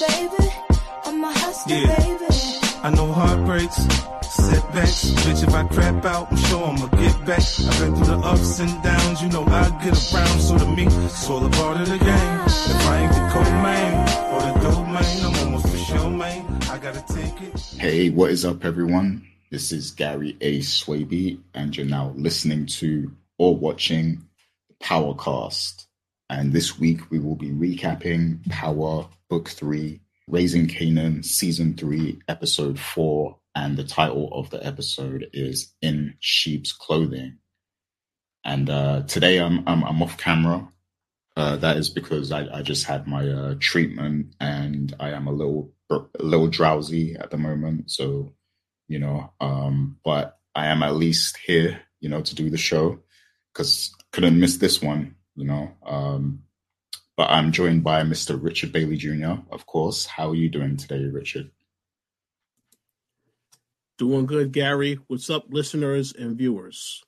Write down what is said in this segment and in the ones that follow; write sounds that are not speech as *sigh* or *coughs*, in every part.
baby. I'm a hustler, yeah. baby. I know heartbreaks, setbacks. Bitch, if I crap out, I'm sure I'ma get back. I've been through the ups and downs, you know I get around. So to me, it's all a part of the game. If I ain't the co-main or the domain, I'm almost for sure, man. I gotta take it. Hey, what is up, everyone? This is Gary A. Swaby, and you're now listening to or watching Powercast. And this week we will be recapping Power Book 3, Raising Kanan, Season 3, Episode 4. And the title of the episode is In Sheep's Clothing. And uh, today I'm, I'm, I'm off camera. Uh, that is because I, I just had my uh, treatment and I am a little a little drowsy at the moment. So, you know, um, but I am at least here, you know, to do the show because couldn't miss this one you know. Um, but I'm joined by Mr. Richard Bailey Jr., of course. How are you doing today, Richard? Doing good, Gary. What's up, listeners and viewers?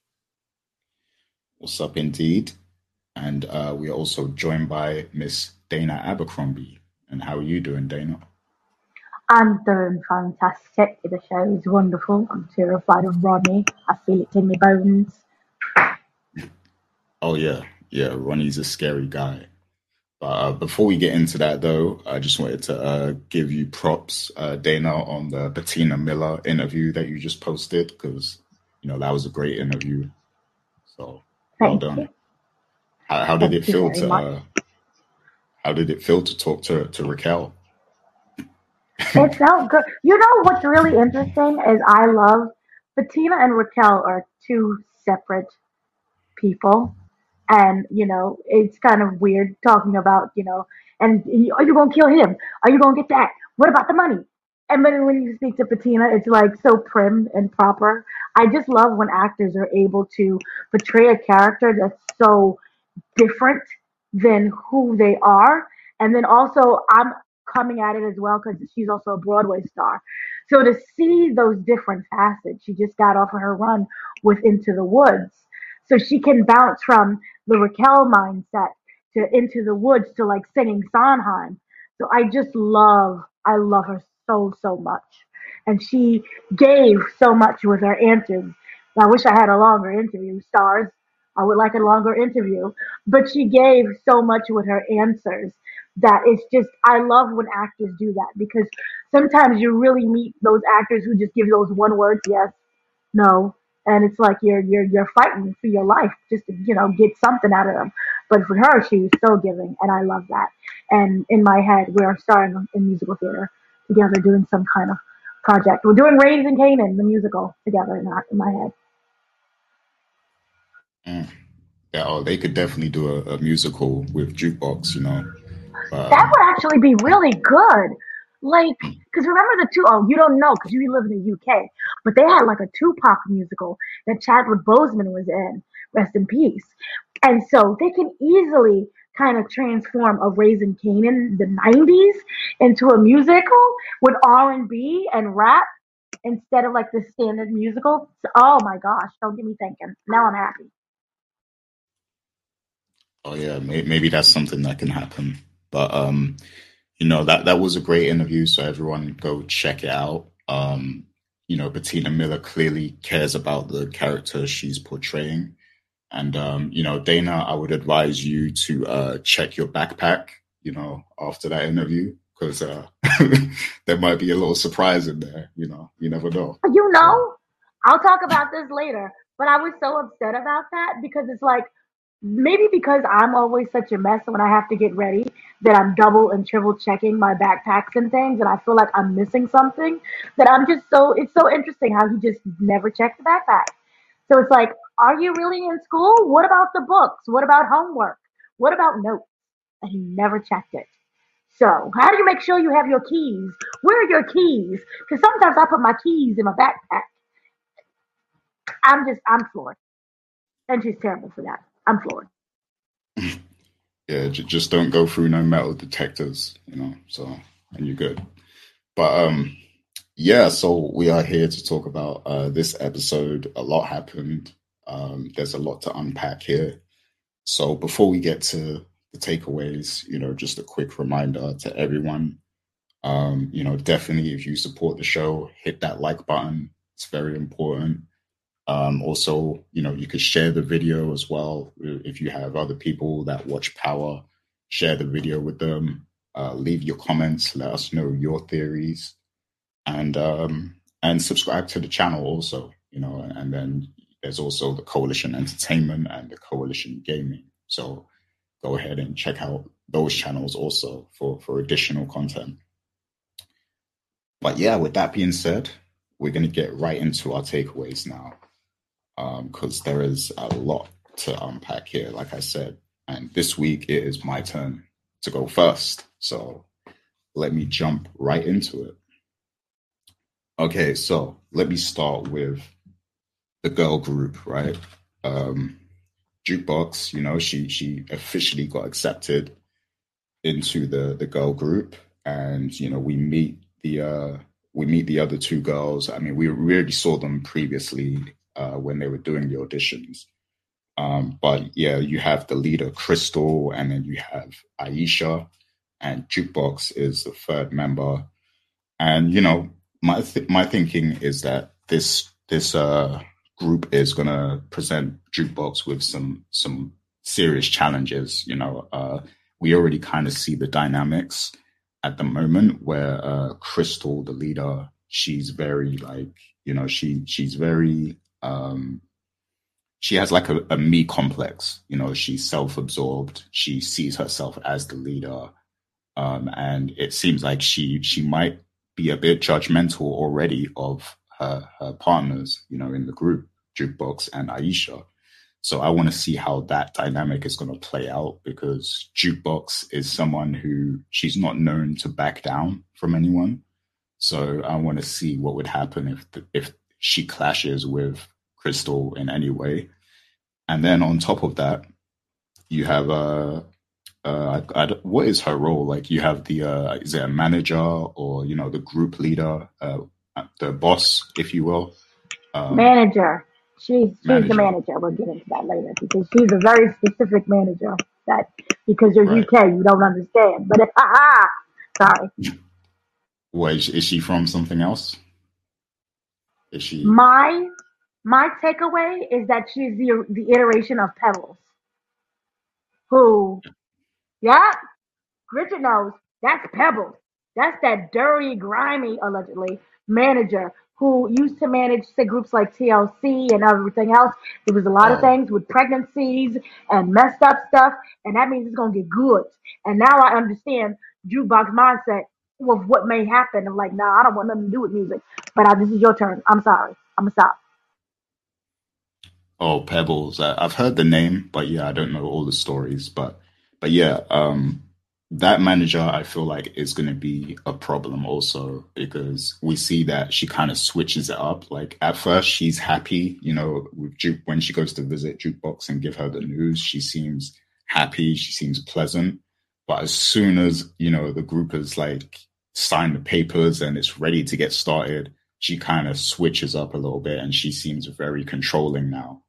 What's up, indeed? And uh, we are also joined by Miss Dana Abercrombie. And how are you doing, Dana? I'm doing fantastic. The show is wonderful. I'm terrified of Ronnie. I feel it in my bones. Oh yeah, yeah, Ronnie's a scary guy. But uh, before we get into that, though, I just wanted to uh, give you props, uh, Dana, on the Bettina Miller interview that you just posted because you know that was a great interview. So well Thank done. How, how, did it feel to? Uh, how did it feel to talk to to Raquel? it felt good. You know what's really interesting is I love Bettina and Raquel are two separate people and you know it's kind of weird talking about you know and are you gonna kill him? Are you gonna get that? What about the money? And then when you speak to Bettina it's like so prim and proper. I just love when actors are able to portray a character that's so different than who they are. And then also i'm coming at it as well because she's also a broadway star. So to see those different facets she just got off of her run with into the woods so she can bounce from the Raquel mindset to Into the Woods to like singing Sondheim. So I just love, I love her so, so much. And she gave so much with her answers. I wish I had a longer interview, stars. I would like a longer interview. But she gave so much with her answers that it's just, I love when actors do that because sometimes you really meet those actors who just give those one words, yes, no, and it's like you're you're you're fighting for your life just to you know get something out of them. But for her, she was so giving, and I love that. And in my head, we are starting in musical theater together, doing some kind of project. We're doing Raising Kanan, the musical, together in, our, in my head. Mm. Yeah, oh, they could definitely do a, a musical with jukebox, you know. Uh, that would actually be really good. Like, because remember the two, oh, you don't know because you live in the UK, but they had like a Tupac musical that Chadwick Boseman was in, rest in peace. And so they can easily kind of transform a Raising Kanan the 90s into a musical with R&B and rap instead of like the standard musical. Oh my gosh, don't get me thinking. Now I'm happy. Oh yeah, maybe that's something that can happen. But um you know that that was a great interview so everyone go check it out. Um you know Bettina miller clearly cares about the character she's portraying. And um you know dana i would advise you to uh check your backpack you know after that interview because uh *laughs* there might be a little surprise in there you know you never know. You know i'll talk about this later but i was so upset about that because it's like maybe because I'm always such a mess when I have to get ready that I'm double and triple checking my backpacks and things, and I feel like I'm missing something. That I'm just so it's so interesting how he just never checked the backpack. So it's like, are you really in school? What about the books? What about homework? What about notes? And he never checked it. So how do you make sure you have your keys? Where are your keys? Because sometimes I put my keys in my backpack. I'm just I'm floored, and she's terrible for that. I'm floored. *laughs* yeah, just don't go through no metal detectors, you know. So and you're good. But um, yeah. So we are here to talk about uh, this episode. A lot happened. Um, there's a lot to unpack here. So before we get to the takeaways, you know, just a quick reminder to everyone Um, you know, definitely if you support the show, hit that like button. It's very important. Um, also, you know, you could share the video as well. If you have other people that watch Power, share the video with them. Uh, leave your comments. Let us know your theories, and um, and subscribe to the channel also. You know, and then there's also the Coalition Entertainment and the Coalition Gaming. So go ahead and check out those channels also for for additional content. But yeah, with that being said, we're going to get right into our takeaways now because um, there is a lot to unpack here, like I said. And this week it is my turn to go first. So let me jump right into it. Okay, so let me start with the girl group, right? Um, Jukebox, you know, she she officially got accepted into the the girl group, and you know, we meet the uh we meet the other two girls. I mean, we already saw them previously uh, when they were doing the auditions. Um, but yeah, you have the leader, Crystal, and then you have Aisha, and Jukebox is the third member. And you know, my th- my thinking is that this this uh, group is to present Jukebox with some some serious challenges. You know, uh, we already kind of see the dynamics at the moment where uh, Crystal, the leader, she's very like you know she she's very um, she has like a, a me complex. You know, she's self-absorbed. She sees herself as the leader, um, and it seems like she she might be a bit judgmental already of her her partners. You know, in the group, Jukebox and Aisha. So I want to see how that dynamic is going to play out because Jukebox is someone who she's not known to back down from anyone. So I want to see what would happen if the, if she clashes with Crystal in any way. And then on top of that, you have uh, uh, I, I, what is her role? Like you have the uh, is it a manager or you know the group leader, uh, the boss, if you will. Um, manager. She's she's manager. the manager. We'll get into that later because she's a very specific manager that because you're right. UK you don't understand. But if, ah, *laughs* sorry. What is, is she from something else? Is she my my takeaway is that she's the the iteration of Pebbles. Who, yeah, Richard knows that's Pebbles. That's that dirty, grimy, allegedly manager who used to manage say groups like TLC and everything else. There was a lot of things with pregnancies and messed up stuff, and that means it's gonna get good. And now I understand jukebox mindset of what may happen. I'm like, nah, I don't want nothing to do with music. But I, this is your turn. I'm sorry. I'm gonna stop. Oh, Pebbles. I've heard the name, but yeah, I don't know all the stories. But but yeah, um, that manager I feel like is going to be a problem also because we see that she kind of switches it up. Like at first she's happy, you know, with Juke when she goes to visit Jukebox and give her the news, she seems happy, she seems pleasant. But as soon as, you know, the group has like signed the papers and it's ready to get started, she kind of switches up a little bit and she seems very controlling now.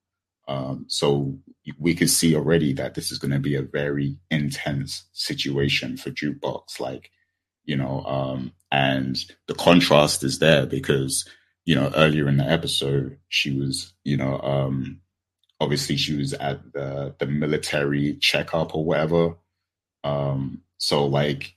Um, so we can see already that this is going to be a very intense situation for jukebox like you know um, and the contrast is there because you know earlier in the episode she was you know um, obviously she was at the the military checkup or whatever um, so like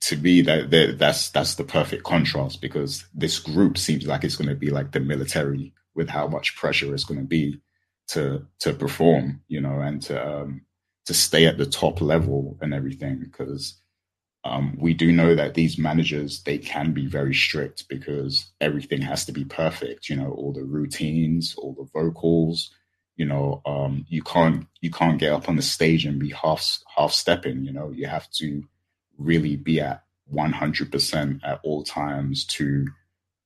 to me that, that that's that's the perfect contrast because this group seems like it's going to be like the military with how much pressure it's going to be to to perform, you know, and to um, to stay at the top level and everything. Because um, we do know that these managers they can be very strict because everything has to be perfect. You know, all the routines, all the vocals. You know, um, you can't you can't get up on the stage and be half half stepping. You know, you have to really be at 100% at all times to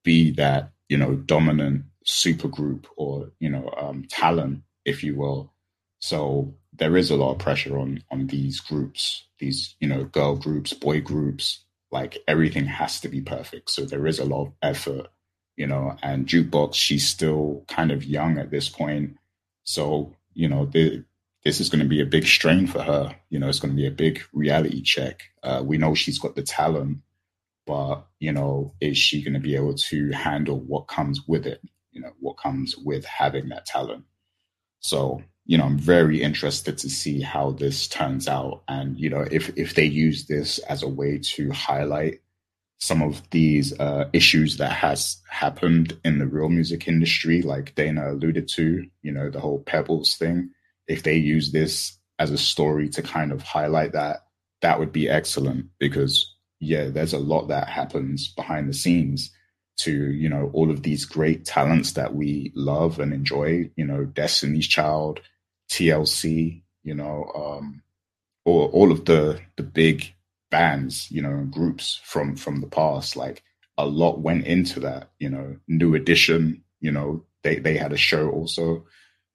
be that you know dominant super group or you know um, talent, if you will. So there is a lot of pressure on on these groups, these you know girl groups, boy groups. Like everything has to be perfect. So there is a lot of effort, you know. And jukebox, she's still kind of young at this point, so you know the, this is going to be a big strain for her. You know, it's going to be a big reality check. Uh, we know she's got the talent, but you know, is she going to be able to handle what comes with it? You know, what comes with having that talent. So, you know, I'm very interested to see how this turns out, and you know, if if they use this as a way to highlight some of these uh, issues that has happened in the real music industry, like Dana alluded to, you know, the whole Pebbles thing. If they use this as a story to kind of highlight that, that would be excellent because yeah, there's a lot that happens behind the scenes to, you know, all of these great talents that we love and enjoy, you know, Destiny's Child, TLC, you know, um, or all of the the big bands, you know, groups from from the past. Like a lot went into that, you know. New Edition, you know, they they had a show also,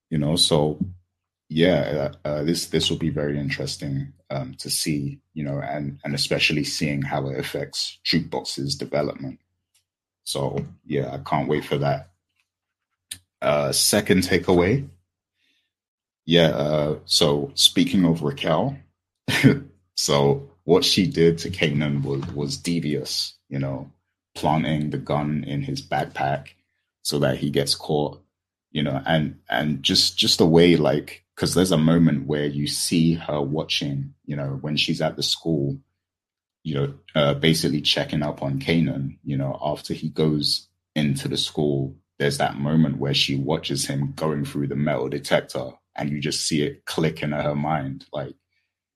you know. So yeah, uh, uh, this this will be very interesting um, to see, you know, and and especially seeing how it affects jukebox's development. So yeah, I can't wait for that. Uh, second takeaway, yeah. Uh, so speaking of Raquel, *laughs* so what she did to Kanan was was devious, you know, planting the gun in his backpack so that he gets caught, you know, and and just just the way like because there's a moment where you see her watching, you know, when she's at the school, you know, uh, basically checking up on Kanan, you know, after he goes into the school, there's that moment where she watches him going through the metal detector and you just see it click in her mind, like,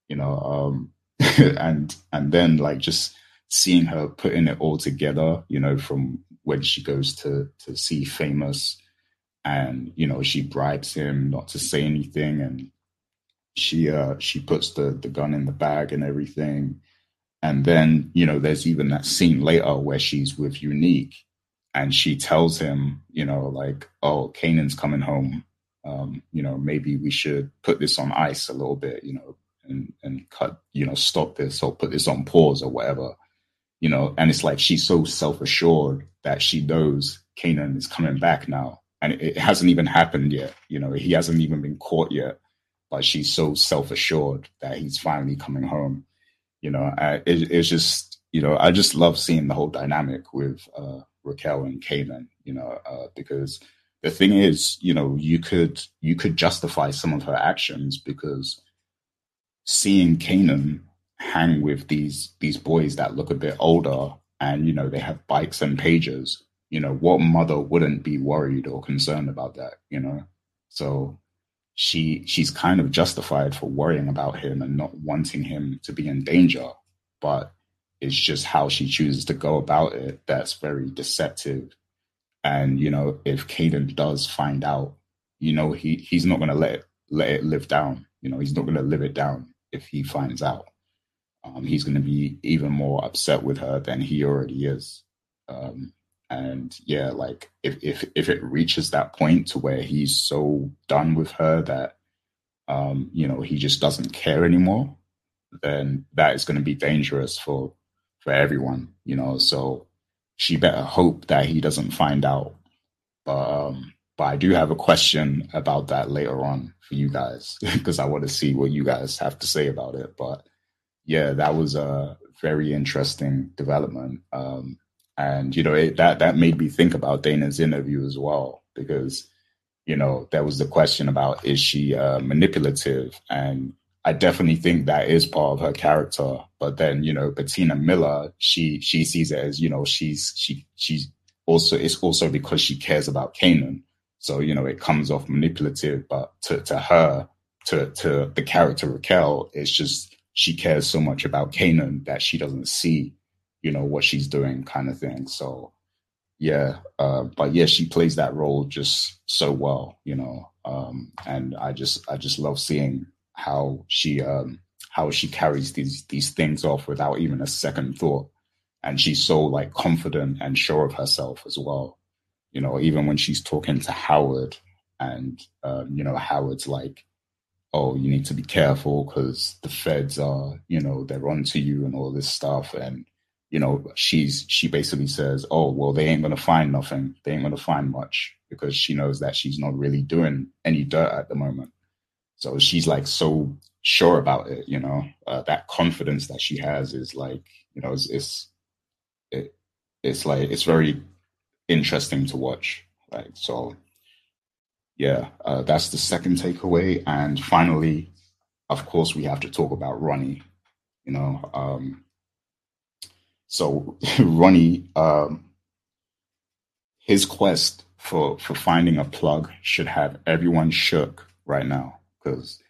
you know, um, *laughs* and and then like just seeing her putting it all together, you know, from when she goes to to see famous and you know she bribes him not to say anything and she uh she puts the the gun in the bag and everything. And then you know there's even that scene later where she's with unique and she tells him you know like oh kanan's coming home. Um you know maybe we should put this on ice a little bit you know and and cut you know stop this or put this on pause or whatever. You know and it's like she's so self-assured that she knows kanan is coming back now and it, hasn't even happened yet you know he hasn't even been caught yet but she's so self-assured that he's finally coming home you know it, it's just you know i just love seeing the whole dynamic with uh, raquel and kanan you know uh, because the thing is you know you could you could justify some of her actions because seeing Kanan hang with these these boys that look a bit older and you know they have bikes and pages you know what mother wouldn't be worried or concerned about that you know so she she's kind of justified for worrying about him and not wanting him to be in danger but it's just how she chooses to go about it that's very deceptive and you know if Kanan does find out you know he he's not going to let it let it live down you know he's not going to live it down if he finds out. Um, he's going to be even more upset with her than he already is. Um, and yeah, like if if if it reaches that point to where he's so done with her that um, you know he just doesn't care anymore, then that is going to be dangerous for for everyone. You know, so she better hope that he doesn't find out. But um, but I do have a question about that later on for you guys *laughs* because I want to see what you guys have to say about it. But yeah, that was a very interesting development. Um, and you know it, that that made me think about Dana's interview as well because you know there was the question about is she uh, manipulative and I definitely think that is part of her character. But then, you know, Bettina Miller, she she sees it as, you know, she's she she's also it's also because she cares about Kanan. So, you know, it comes off manipulative, but to, to her, to, to the character Raquel, it's just she cares so much about Kanan that she doesn't see, you know, what she's doing kind of thing. So, yeah, uh, but yeah, she plays that role just so well, you know, um, and I just I just love seeing how she um, how she carries these these things off without even a second thought, and she's so like confident and sure of herself as well you know, even when she's talking to Howard and, um, you know, Howard's like, oh, you need to be careful because the feds are, you know, they're onto you and all this stuff. And, you know, she's, she basically says, oh, well, they ain't to find nothing. They ain't to find much because she knows that she's not really doing any dirt at the moment. So she's like so sure about it, you know, uh, that confidence that she has is like, you know, it's, it's it it's like it's very interesting to watch. Like so, yeah, uh, that's the second takeaway. And finally, of course, we have to talk about Ronnie. You know, um, so *laughs* Ronnie, um, his quest for for finding a plug should have everyone shook right now because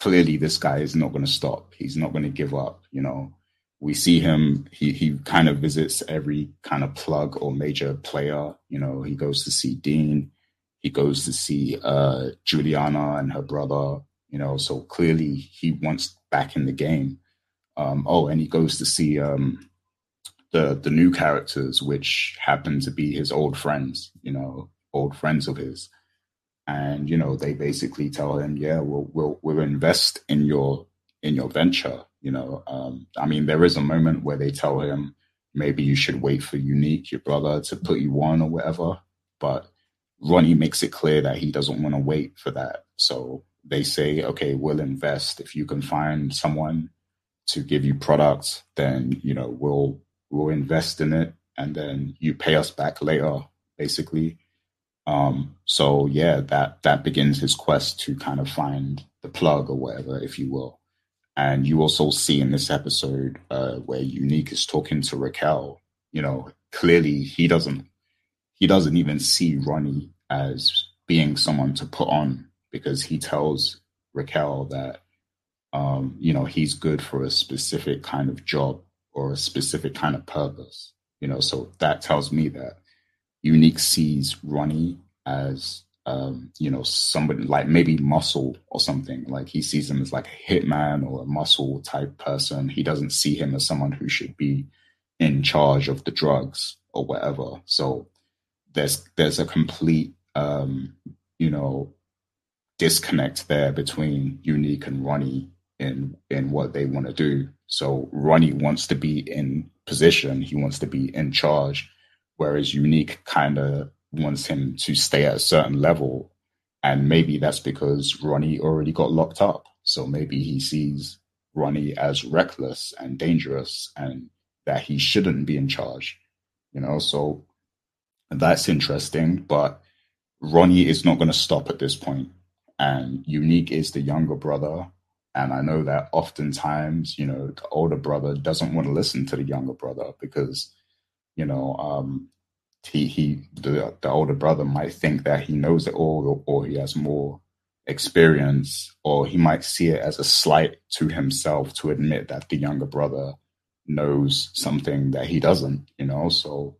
clearly this guy is not going to stop. He's not going to give up. You know, we see him. He he kind of visits every kind of plug or major player. You know, he goes to see Deen. He goes to see uh, Juliana and her brother. You know, so clearly he wants back in the game. Um, oh, and he goes to see um, the the new characters, which happen to be his old friends. You know, old friends of his and you know they basically tell him yeah we'll we'll, we'll invest in your in your venture you know um, i mean there is a moment where they tell him maybe you should wait for unique your brother to put you on or whatever but ronnie makes it clear that he doesn't want to wait for that so they say okay we'll invest if you can find someone to give you products then you know we'll we'll invest in it and then you pay us back later basically um, so yeah, that that begins his quest to kind of find the plug or whatever, if you will. And you also see in this episode uh, where Unique is talking to Raquel. You know, clearly he doesn't he doesn't even see Ronnie as being someone to put on because he tells Raquel that um, you know he's good for a specific kind of job or a specific kind of purpose. You know, so that tells me that Unique sees Ronnie as um, you know, somebody like maybe muscle or something. Like he sees him as like a hitman or a muscle type person. He doesn't see him as someone who should be in charge of the drugs or whatever. So there's there's a complete um, you know disconnect there between Unique and Ronnie in in what they want to do. So Ronnie wants to be in position. He wants to be in charge whereas Unique kind of wants him to stay at a certain level. And maybe that's because Ronnie already got locked up. So maybe he sees Ronnie as reckless and dangerous and that he shouldn't be in charge. You know, so that's interesting. But Ronnie is not going to stop at this point. And Unique is the younger brother. And I know that oftentimes, you know, the older brother doesn't want to listen to the younger brother because, you know, um, he he the, the older brother might think that he knows it all or, or he has more experience or he might see it as a slight to himself to admit that the younger brother knows something that he doesn't you know? So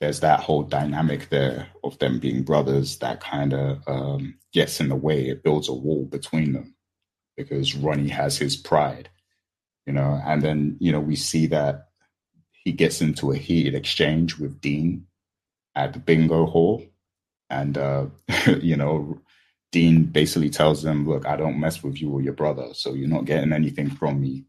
there's that whole dynamic there of them being brothers that kind of um, gets in the way. It builds a wall between them because ronnie has his pride you know and then you know we see that he gets into a heated exchange with deen at the bingo hall. And, uh, *laughs* you know, Deen basically tells them, look, I don't mess with you or your brother, so you're not getting anything from me.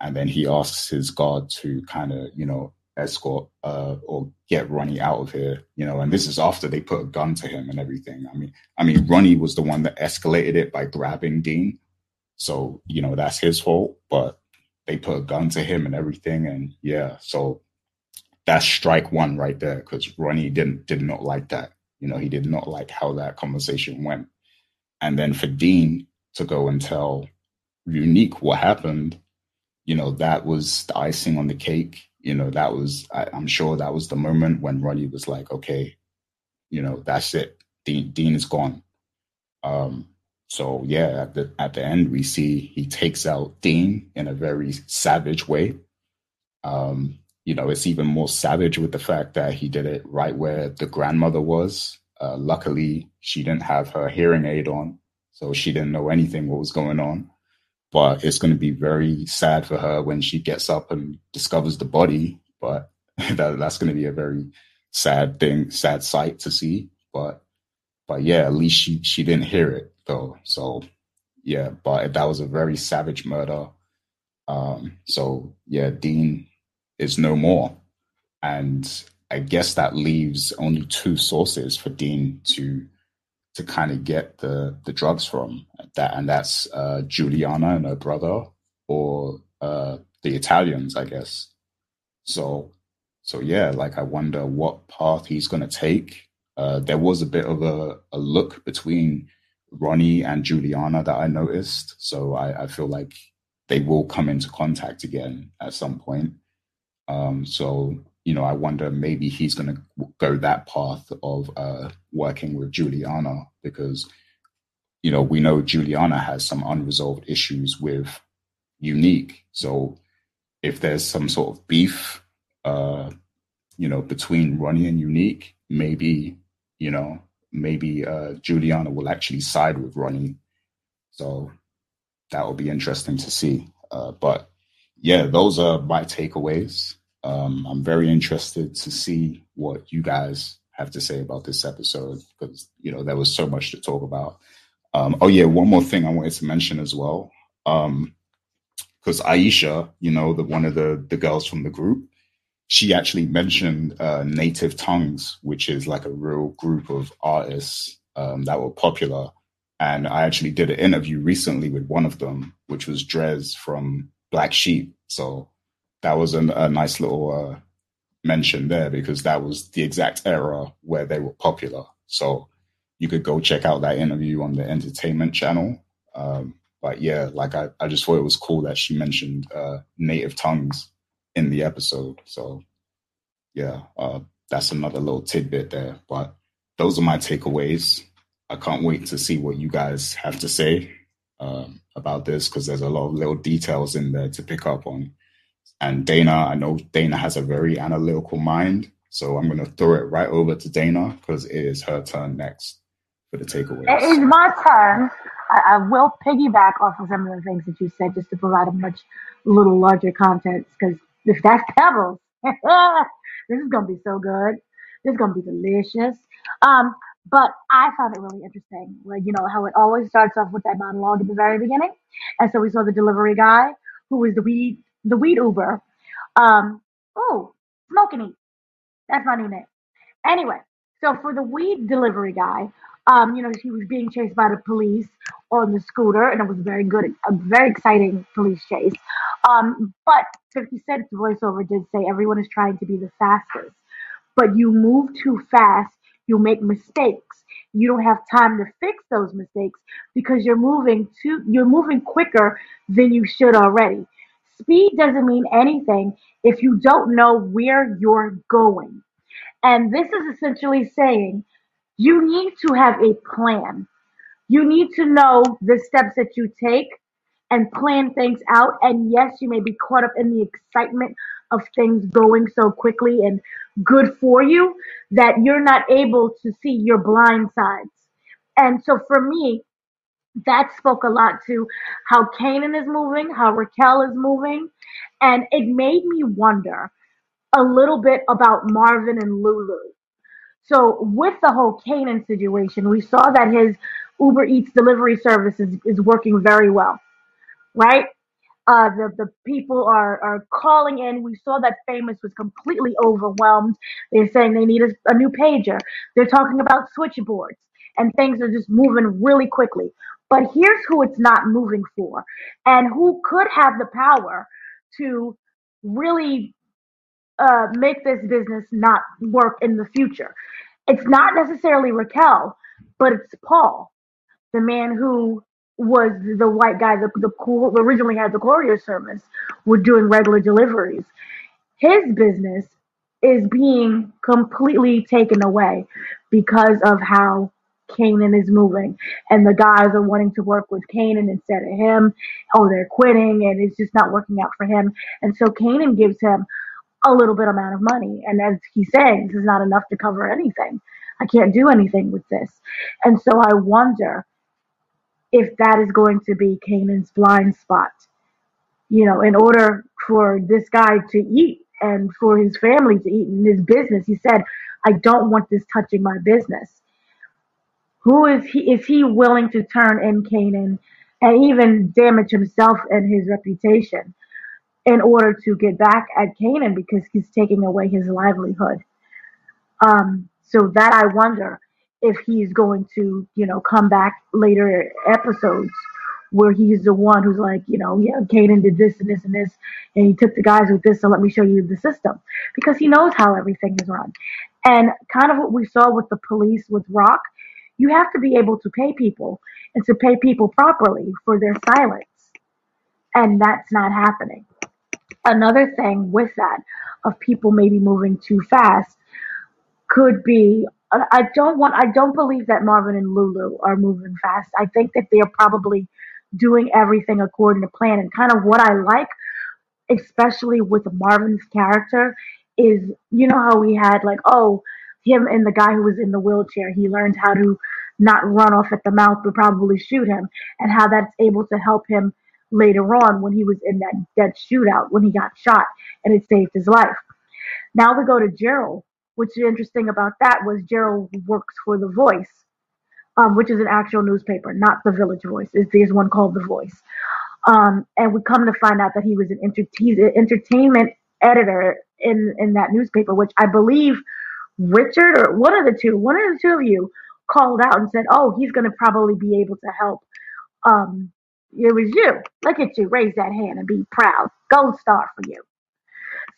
And then he asks his guard to kind of, you know, escort uh, or get Ronnie out of here, you know. And this is after they put a gun to him and everything. I mean, I mean, Ronnie was the one that escalated it by grabbing Deen, so you know that's his fault. But they put a gun to him and everything, and yeah, so that's strike one right there because Ronnie didn't did not like that. You know, he did not like how that conversation went. And then for Deen to go and tell Unique what happened, you know, that was the icing on the cake. You know, that was I, am sure that was the moment when Ronnie was like, okay, you know, that's it. Deen Deen is gone. Um, so yeah, at the at the end we see he takes out Deen in a very savage way. Um, you know, it's even more savage with the fact that he did it right where the grandmother was. Uh, luckily, she didn't have her hearing aid on, so she didn't know anything what was going on. But it's going to be very sad for her when she gets up and discovers the body. But *laughs* that, that's going to be a very sad thing, sad sight to see. But but yeah, at least she she didn't hear it though. So yeah, but that was a very savage murder. Um, so yeah, Deen is no more. And I guess that leaves only two sources for Deen to to kind of get the the drugs from that, and that's uh, Juliana and her brother, or uh, the Italians, I guess. So, so yeah, like I wonder what path he's going to take. Uh, there was a bit of a, a look between Ronnie and Juliana that I noticed. So I, I feel like they will come into contact again at some point. Um, so you know, I wonder maybe he's going to go that path of uh, working with Juliana because you know we know Juliana has some unresolved issues with Unique. So if there's some sort of beef, uh, you know, between Ronnie and Unique, maybe you know maybe uh, Juliana will actually side with Ronnie. So that will be interesting to see. Uh, but yeah, those are my takeaways. Um, I'm very interested to see what you guys have to say about this episode because you know there was so much to talk about. Um, oh yeah, one more thing I wanted to mention as well, because um, Aisha, you know, the one of the the girls from the group, she actually mentioned uh, Native Tongues, which is like a real group of artists um, that were popular. And I actually did an interview recently with one of them, which was Dres from Black Sheep. So that was a, a nice little uh, mention there because that was the exact era where they were popular. So you could go check out that interview on the entertainment channel. Um, but yeah, like I, I just thought it was cool that she mentioned uh, native tongues in the episode. So yeah, uh, that's another little tidbit there. But those are my takeaways. I can't wait to see what you guys have to say um, about this because there's a lot of little details in there to pick up on. And Dana, I know Dana has a very analytical mind. So I'm going to throw it right over to Dana because it is her turn next for the takeaways. It is my turn. I, I, will piggyback off of some of the things that you said just to provide a much little larger context because if that's Pebbles, *laughs* this is gonna be so good. This is gonna be delicious. Um, but I found it really interesting, where you know how it always starts off with that monologue at the very beginning, and so we saw the delivery guy who was the weed the weed Uber. Um, oh, smoking eat. That's my new name. Anyway, so for the weed delivery guy, um, you know, he was being chased by the police on the scooter, and it was very good, a very exciting police chase. Um, but 50 Cent's voiceover did say everyone is trying to be the fastest, but you move too fast, you make mistakes. You don't have time to fix those mistakes because you're moving too, you're moving quicker than you should already. Speed doesn't mean anything if you don't know where you're going. And this is essentially saying you need to have a plan. You need to know the steps that you take and plan things out. And yes, you may be caught up in the excitement of things going so quickly and good for you that you're not able to see your blind sides. And so for me, that spoke a lot to how Kanan is moving, how Raquel is moving. And it made me wonder a little bit about Marvin and Lulu. So with the whole Kanan situation, we saw that his Uber Eats delivery service is, is working very well, right? Uh, the, the people are, are calling in. We saw that Famous was completely overwhelmed. They're saying they need a, a new pager. They're talking about switchboards and things are just moving really quickly. But here's who it's not moving for and who could have the power to really uh, make this business not work in the future. It's not necessarily Raquel, but it's Paul, the man who was the white guy, the, the cool, originally had the courier service, was doing regular deliveries. His business is being completely taken away because of how Kanan is moving. And the guys are wanting to work with Kanan instead of him. Oh, they're quitting and it's just not working out for him. And so Kanan gives him a little bit amount of money. And as he's saying, this is not enough to cover anything. I can't do anything with this. And so I wonder if that is going to be Kanan's blind spot. You know, in order for this guy to eat and for his family to eat in his business, he said, I don't want this touching my business. Who is he? Is he willing to turn in Kanan and even damage himself and his reputation? in order to get back at Canaan because he's taking away his livelihood. Um, so that I wonder if he's going to, you know, come back later episodes where he's the one who's like, you know, yeah, Kayden did this and this and this, and he took the guys with this, so let me show you the system. Because he knows how everything is run. And kind of what we saw with the police with Rock, you have to be able to pay people and to pay people properly for their silence. And that's not happening. Another thing with that of people maybe moving too fast could be I don't want I don't believe that Marvin and Lulu are moving fast. I think that they're probably doing everything according to plan. And kind of what I like, especially with Marvin's character, is you know how we had like, oh, him and the guy who was in the wheelchair, he learned how to not run off at the mouth but probably shoot him, and how that's able to help him later on when he was in that dead shootout when he got shot and it saved his life. Now we go to Gerald. What's interesting about that was Gerald works for The Voice, um, which is an actual newspaper, not the Village Voice. There's one called The Voice. Um, and we come to find out that he was an enter- entertainment editor in, in that newspaper, which I believe Richard or one of the two, one of the two of you called out and said, "Oh, he's going to probably be able to help." Um, it was you. Look at you. Raise that hand and be proud. Gold star for you.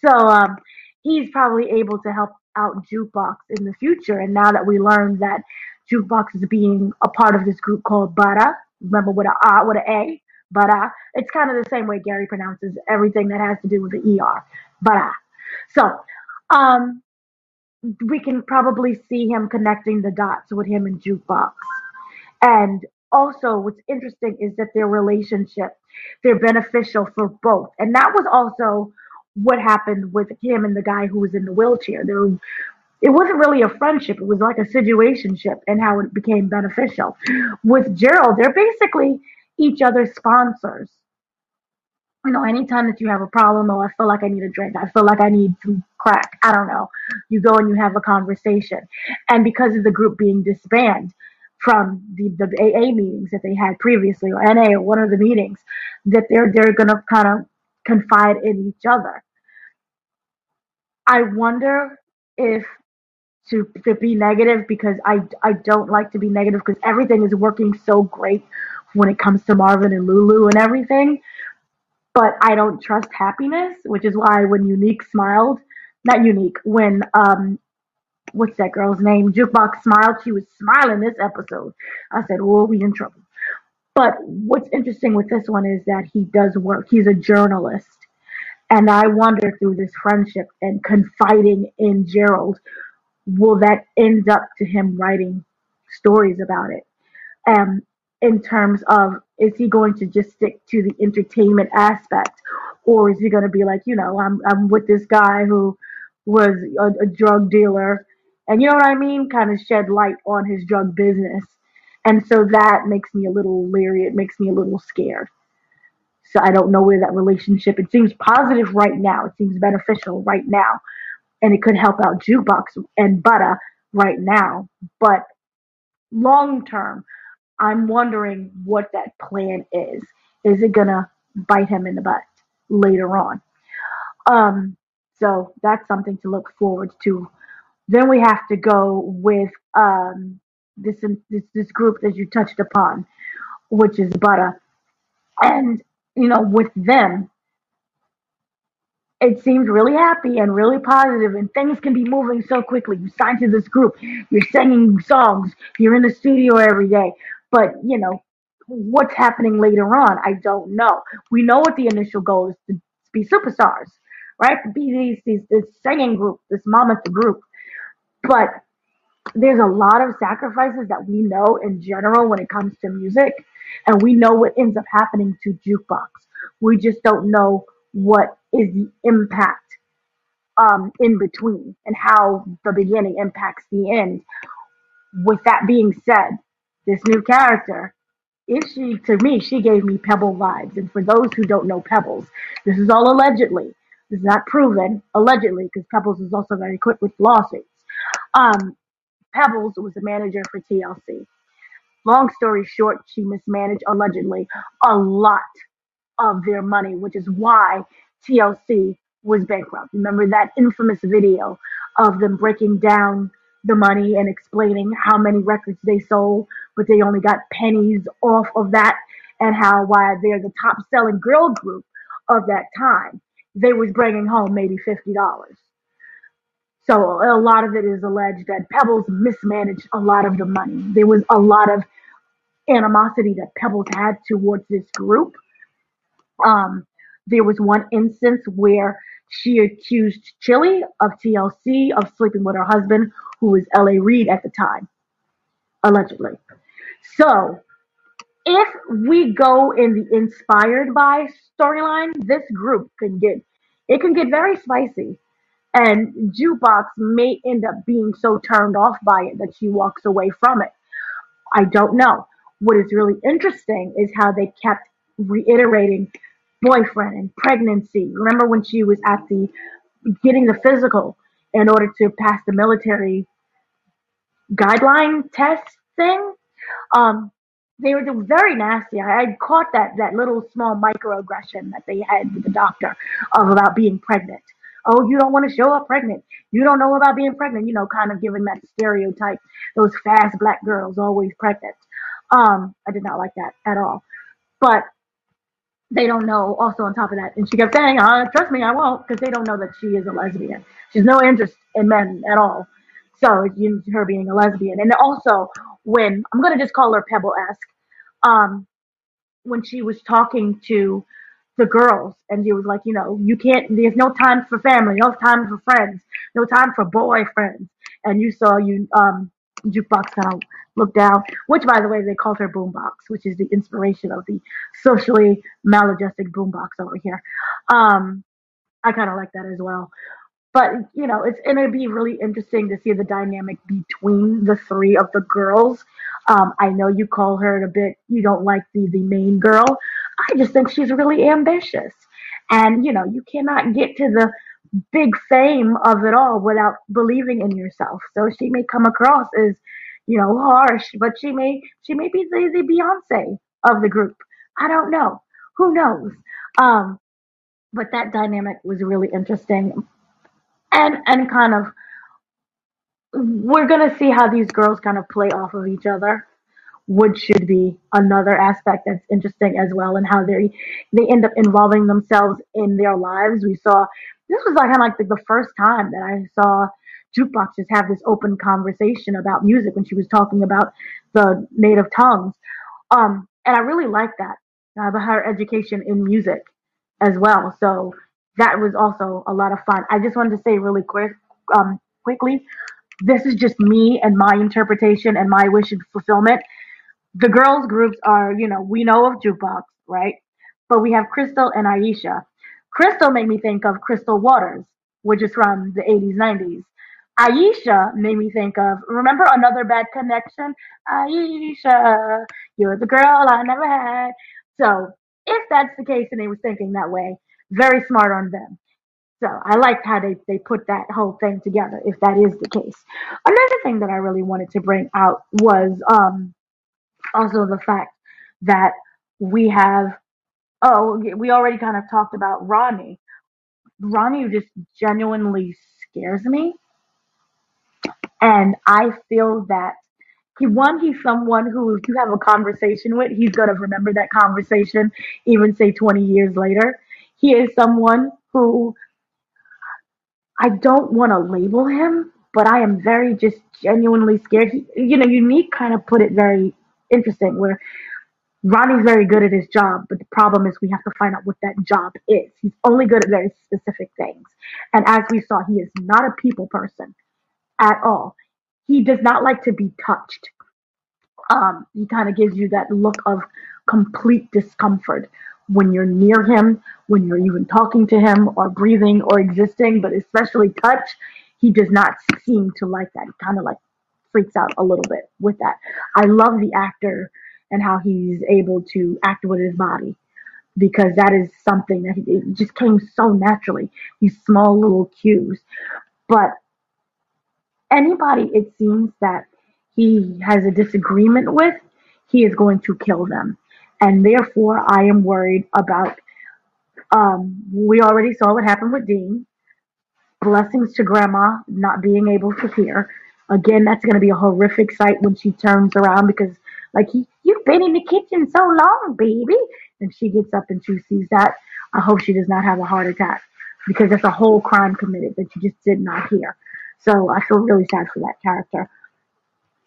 So um, he's probably able to help out Jukebox in the future. And now that we learned that Jukebox is being a part of this group called Bada, remember with a with a A, Bada. It's kind of the same way Gary pronounces everything that has to do with the ER, Bada. So, um, we can probably see him connecting the dots with him and Jukebox. And also, what's interesting is that their relationship, they're beneficial for both. And that was also what happened with him and the guy who was in the wheelchair. There, it wasn't really a friendship; it was like a situationship, and how it became beneficial. With Gerald, they're basically each other's sponsors you know, anytime that you have a problem, or I feel like I need a drink, I feel like I need some crack, I don't know, you go and you have a conversation. And because of the group being disbanded from the, the AA meetings that they had previously, or NA, or one of the meetings, that they're, they're to kind of confide in each other. I wonder if to, to be negative because I, I don't like to be negative because everything is working so great when it comes to Marvin and Lulu and everything but I don't trust happiness, which is why when Unique smiled, not Unique, when um, what's that girl's name? Jukebox smiled. She was smiling this episode. I said, "Oh, we in trouble." But what's interesting with this one is that he does work. He's a journalist, and I wonder through this friendship and confiding in Gerald, will that end up to him writing stories about it? Um, in terms of is he going to just stick to the entertainment aspect or is he going to be like you know i'm i'm with this guy who was a, a drug dealer and you know what i mean kind of shed light on his drug business and so that makes me a little leery it makes me a little scared so i don't know where that relationship it seems positive right now it seems beneficial right now and it could help out jukebox and butter right now but long term I'm wondering what that plan is. Is it gonna bite him in the butt later on? Um, so that's something to look forward to. Then we have to go with um, this, this this group that you touched upon, which is Butter, and you know with them, it seems really happy and really positive and things can be moving so quickly. You sign to this group, you're singing songs, you're in the studio every day. But, you know, what's happening later on, I don't know. We know what the initial goal is to be superstars, right? To be these, these this singing group, this mammoth group. But there's a lot of sacrifices that we know in general when it comes to music, and we know what ends up happening to jukebox. We just don't know what is the impact um, in between and how the beginning impacts the end. With that being said, this new character, if she to me, she gave me Pebble vibes. And for those who don't know Pebbles, this is all allegedly. This is not proven, allegedly, because Pebbles is also very quick with lawsuits. Um, Pebbles was a manager for TLC. Long story short, she mismanaged allegedly a lot of their money, which is why TLC was bankrupt. Remember that infamous video of them breaking down the money and explaining how many records they sold, but they only got pennies off of that. and how why they're the top selling girl group of that time, they was bringing home maybe fifty dollars. So a lot of it is alleged that Pebbles mismanaged a lot of the money. There was a lot of animosity that Pebbles had towards this group. Um, there was one instance where she accused Chili of TLC of sleeping with her husband, who was L.A. Reid at the time, allegedly. So if we go in the inspired by storyline, this group can get it can get very spicy. And Jukebox may end up being so turned off by it that she walks away from it. I don't know. What is really interesting is how they kept reiterating boyfriend and pregnancy. Remember when she was at the getting the physical in order to pass the military guideline test thing? Um, they were very nasty. I, caught that that little small microaggression that they had with the doctor of about being pregnant. Oh, you don't want to show up pregnant. You don't know about being pregnant. You know, kind of giving that stereotype. Those fast black girls always pregnant. Um, I did not like that at all. But they don't know also on top of that. And she kept saying, uh, trust me, I won't, because they don't know that she is a lesbian. She's no interest in men at all. So it's her being a lesbian. And also when I'm gonna just call her Pebble esque, um, when she was talking to the girls and she was like, you know, you can't there's no time for family, no time for friends, no time for boyfriends. And you saw you um jukebox kind of look down, which by the way they called her boombox, which is the inspiration of the socially maladjusted boombox over here. Um I kind of like that as well. But you know, it's and it'd be really interesting to see the dynamic between the three of the girls. Um, I know you call her a bit you don't like the the main girl. I just think she's really ambitious. And you know, you cannot get to the big fame of it all without believing in yourself. So she may come across as, you know, harsh, but she may she may be the, the Beyonce of the group. I don't know. Who knows? Um, but that dynamic was really interesting and and kind of we're gonna see how these girls kind of play off of each other which should be another aspect that's interesting as well and how they they end up involving themselves in their lives we saw this was like kind of like the, the first time that i saw jukebox just have this open conversation about music when she was talking about the native tongues um and i really like that uh, her education in music as well so that was also a lot of fun. I just wanted to say really quick, um, quickly, this is just me and my interpretation and my wish and fulfillment. The girls groups are, you know, we know of Jukebox, right? But we have Crystal and Aisha. Crystal made me think of Crystal Waters, which is from the 80s, 90s. Aisha made me think of, remember Another Bad Connection? Aisha, you're the girl I never had. So if that's the case and they were thinking that way, very smart on them. So I liked how they, they put that whole thing together, if that is the case. Another thing that I really wanted to bring out was um, also the fact that we have, oh, we already kind of talked about Ronnie. Ronnie just genuinely scares me. And I feel that he one, he's someone who if you have a conversation with, he's gonna remember that conversation, even say 20 years later. He is someone who I don't want to label him, but I am very just genuinely scared. He, you know, Unique kind of put it very interesting where Ronnie's very good at his job, but the problem is we have to find out what that job is. He's only good at very specific things. And as we saw, he is not a people person at all. He does not like to be touched. Um, he kind of gives you that look of complete discomfort when you're near him, when you're even talking to him or breathing or existing, but especially touch, he does not seem to like that. He kind of like freaks out a little bit with that. I love the actor and how he's able to act with his body because that is something that he, it just came so naturally. These small little cues. But anybody, it seems that he has a disagreement with, he is going to kill them and therefore I am worried about. Um, we already saw what happened with Deen. Blessings to Grandma not being able to hear. Again, that's going to be a horrific sight when she turns around because Like he, you've been in the kitchen so long, baby. And she gets up and she sees that. I hope she does not have a heart attack because that's a whole crime committed that you just did not hear. So I feel really sad for that character.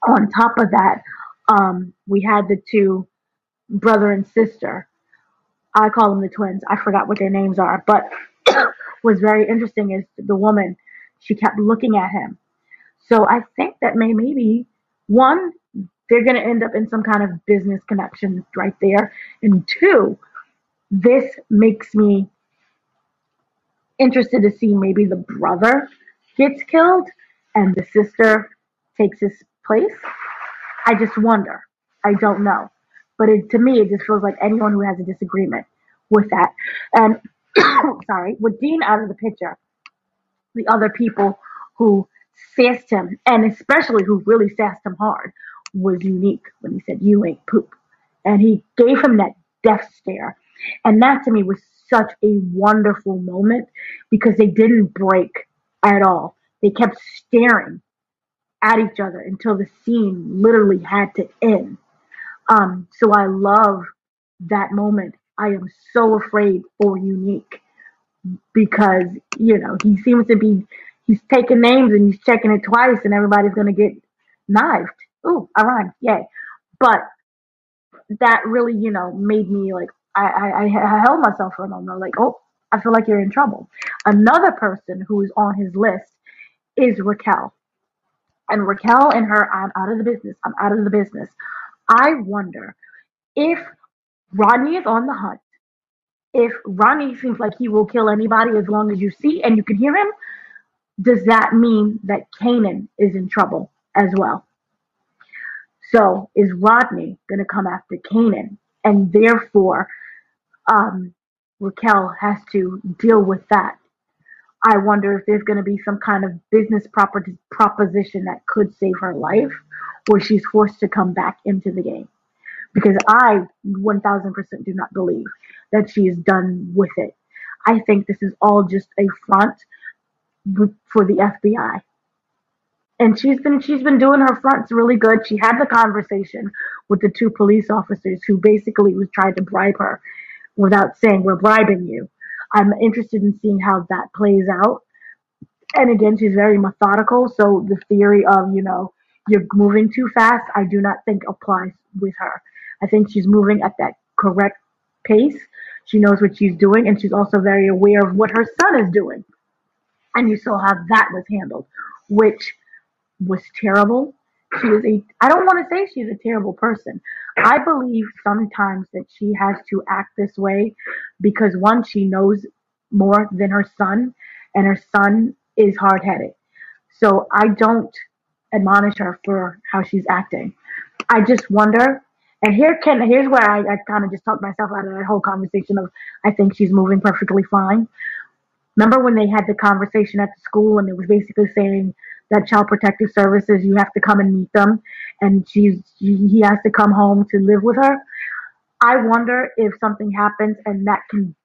On top of that, um, we had the two brother and sister. I call them the twins. I forgot what their names are, but *coughs* was very interesting is the woman. She kept looking at him. So I think that may maybe one they're going to end up in some kind of business connection right there, and two, this makes me interested to see maybe the brother gets killed and the sister takes his place. I just wonder. I don't know. But it, to me, it just feels like anyone who has a disagreement with that. And *coughs* sorry, with Deen out of the picture, the other people who sassed him, and especially who really sassed him hard, was unique when he said, You ain't poop. And he gave him that death stare. And that to me was such a wonderful moment because they didn't break at all. They kept staring at each other until the scene literally had to end. Um, so I love that moment. I am so afraid for Unique because, you know, he seems to be, he's taking names and he's checking it twice and everybody's going to get knifed. Ooh, I rhymed. Yay. But that really, you know, made me like, I, I, I held myself for a moment. Like, oh, I feel like you're in trouble. Another person who is on his list is Raquel. And Raquel and her, I'm out of the business. I'm out of the business. I wonder if Rodney is on the hunt, if Rodney seems like he will kill anybody as long as you see and you can hear him, does that mean that Kanan is in trouble as well? So is Rodney going to come after Kanan? And therefore, um, Raquel has to deal with that. I wonder if there's going to be some kind of business proposition that could save her life, where she's forced to come back into the game. Because I 1000% do not believe that she is done with it. I think this is all just a front for the FBI. And she's been she's been doing her fronts really good. She had the conversation with the two police officers who basically was trying to bribe her without saying we're bribing you. I'm interested in seeing how that plays out. And again, she's very methodical. So the theory of, you know, you're moving too fast, I do not think applies with her. I think she's moving at that correct pace. She knows what she's doing, and she's also very aware of what her son is doing. And you saw how that was handled, which was terrible she is a I don't want to say she's a terrible person. I believe sometimes that she has to act this way because one, she knows more than her son, and her son is hard headed. So I don't admonish her for how she's acting. I just wonder, and here can here's where I, I kind of just talked myself out of that whole conversation of I think she's moving perfectly fine. Remember when they had the conversation at the school and it was basically saying that child protective services you have to come and meet them. And she's he has to come home to live with her. I wonder if something happens and that can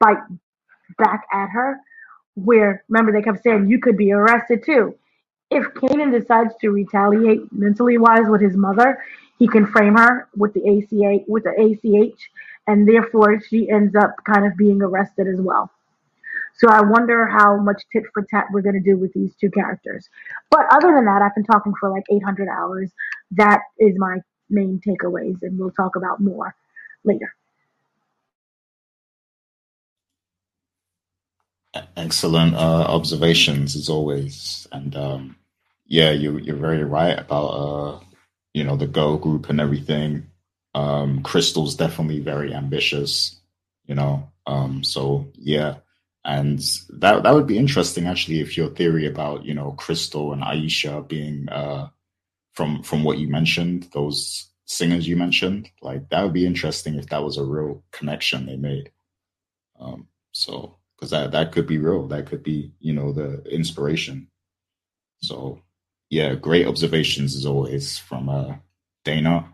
bite back at her where remember they kept saying you could be arrested too. If Kanan decides to retaliate mentally wise with his mother, he can frame her with the ACA with the ACH, and therefore she ends up kind of being arrested as well. So I wonder how much tit for tat we're going to do with these two characters. But other than that, I've been talking for like 800 hours. That is my main takeaways, and we'll talk about more later. Excellent uh, observations as always, and um, yeah, you you're very right about uh, you know the girl group and everything. Um, Crystal's definitely very ambitious, you know. Um, so yeah, and that that would be interesting actually if your theory about you know Crystal and Aisha being uh, from from what you mentioned those singers you mentioned like that would be interesting if that was a real connection they made. Um, so because that that could be real that could be you know the inspiration. So yeah, great observations as always from uh, Dana.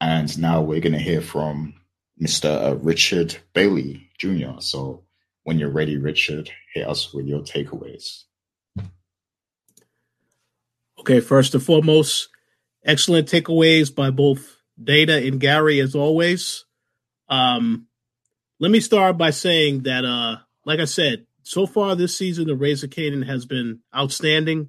And now we're to hear from Mr. Uh, Richard Bailey Jr. So when you're ready, Richard, hit us with your takeaways. Okay, first and foremost, excellent takeaways by both Dana and Gary as always. Um, let me start by saying that, uh, like I said, so far this season, the Raising Kanan has been outstanding.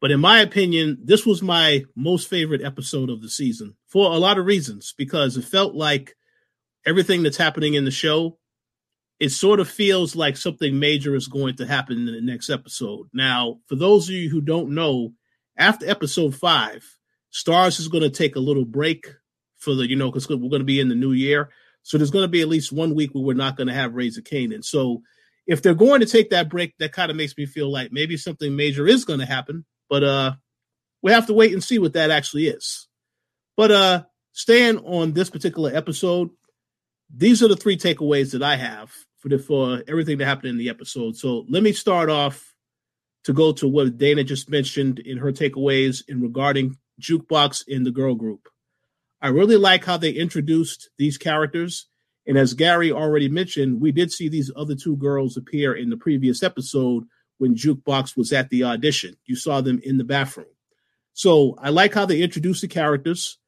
But in my opinion, this was my most favorite episode of the season for a lot of reasons because it felt like everything that's happening in the show, it sort of feels like something major is going to happen in the next episode. Now, for those of you who don't know, after episode five, Starz is going to take a little break for the, you know, because we're going to be in the new year. So there's going to be at least one week where we're not going to have Raising Kanan. So if they're going to take that break, that kind of makes me feel like maybe something major is going to happen. But uh, we have to wait and see what that actually is. But uh, staying on this particular episode, these are the three takeaways that I have for the for everything that happened in the episode. So let me start off to go to what Dana just mentioned in her takeaways in regarding jukebox in the girl group. I really like how they introduced these characters. And as Gary already mentioned, we did see these other two girls appear in the previous episode when Jukebox was at the audition. You saw them in the bathroom. So I like how they introduced the characters.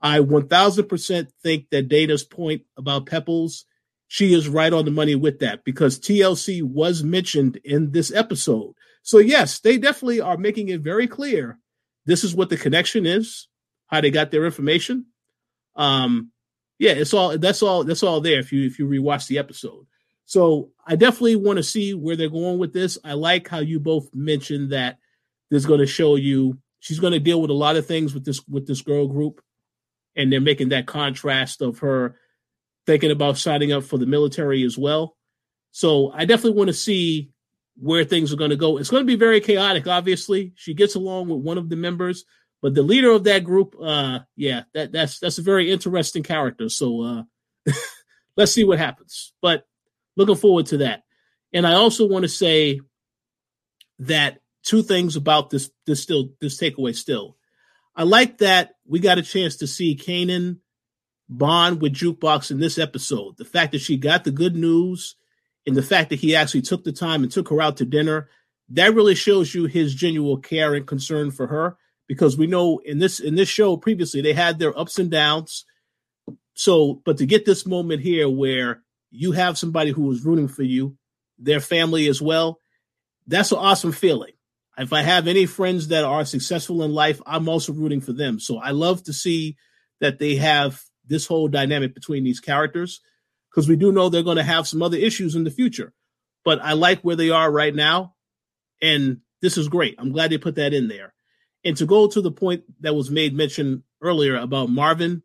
I 1000% think that Dana's point about Pebbles, she is right on the money with that because TLC was mentioned in this episode. So, yes, they definitely are making it very clear this is what the connection is, how they got their information. Um, yeah, it's all that's all that's all there if you if you rewatch the episode. So I definitely want to see where they're going with this. I like how you both mentioned that there's going to show you she's going to deal with a lot of things with this with this girl group, and they're making that contrast of her thinking about signing up for the military as well. So I definitely want to see where things are going to go. It's going to be very chaotic. Obviously, she gets along with one of the members, but the leader of that group, uh, yeah, that that's that's a very interesting character. So uh, *laughs* let's see what happens. But looking forward to that. And I also want to say that two things about this this still this takeaway still. I like that we got a chance to see Kanan bond with Jukebox in this episode. The fact that she got the good news and the fact that he actually took the time and took her out to dinner, that really shows you his genuine care and concern for her. Because we know in this in this show previously they had their ups and downs. So, but to get this moment here where you have somebody who is rooting for you, their family as well. That's an awesome feeling. If I have any friends that are successful in life, I'm also rooting for them. So I love to see that they have this whole dynamic between these characters because we do know they're going to have some other issues in the future. But I like where they are right now. And this is great. I'm glad they put that in there. And to go to the point that was made mention earlier about Marvin,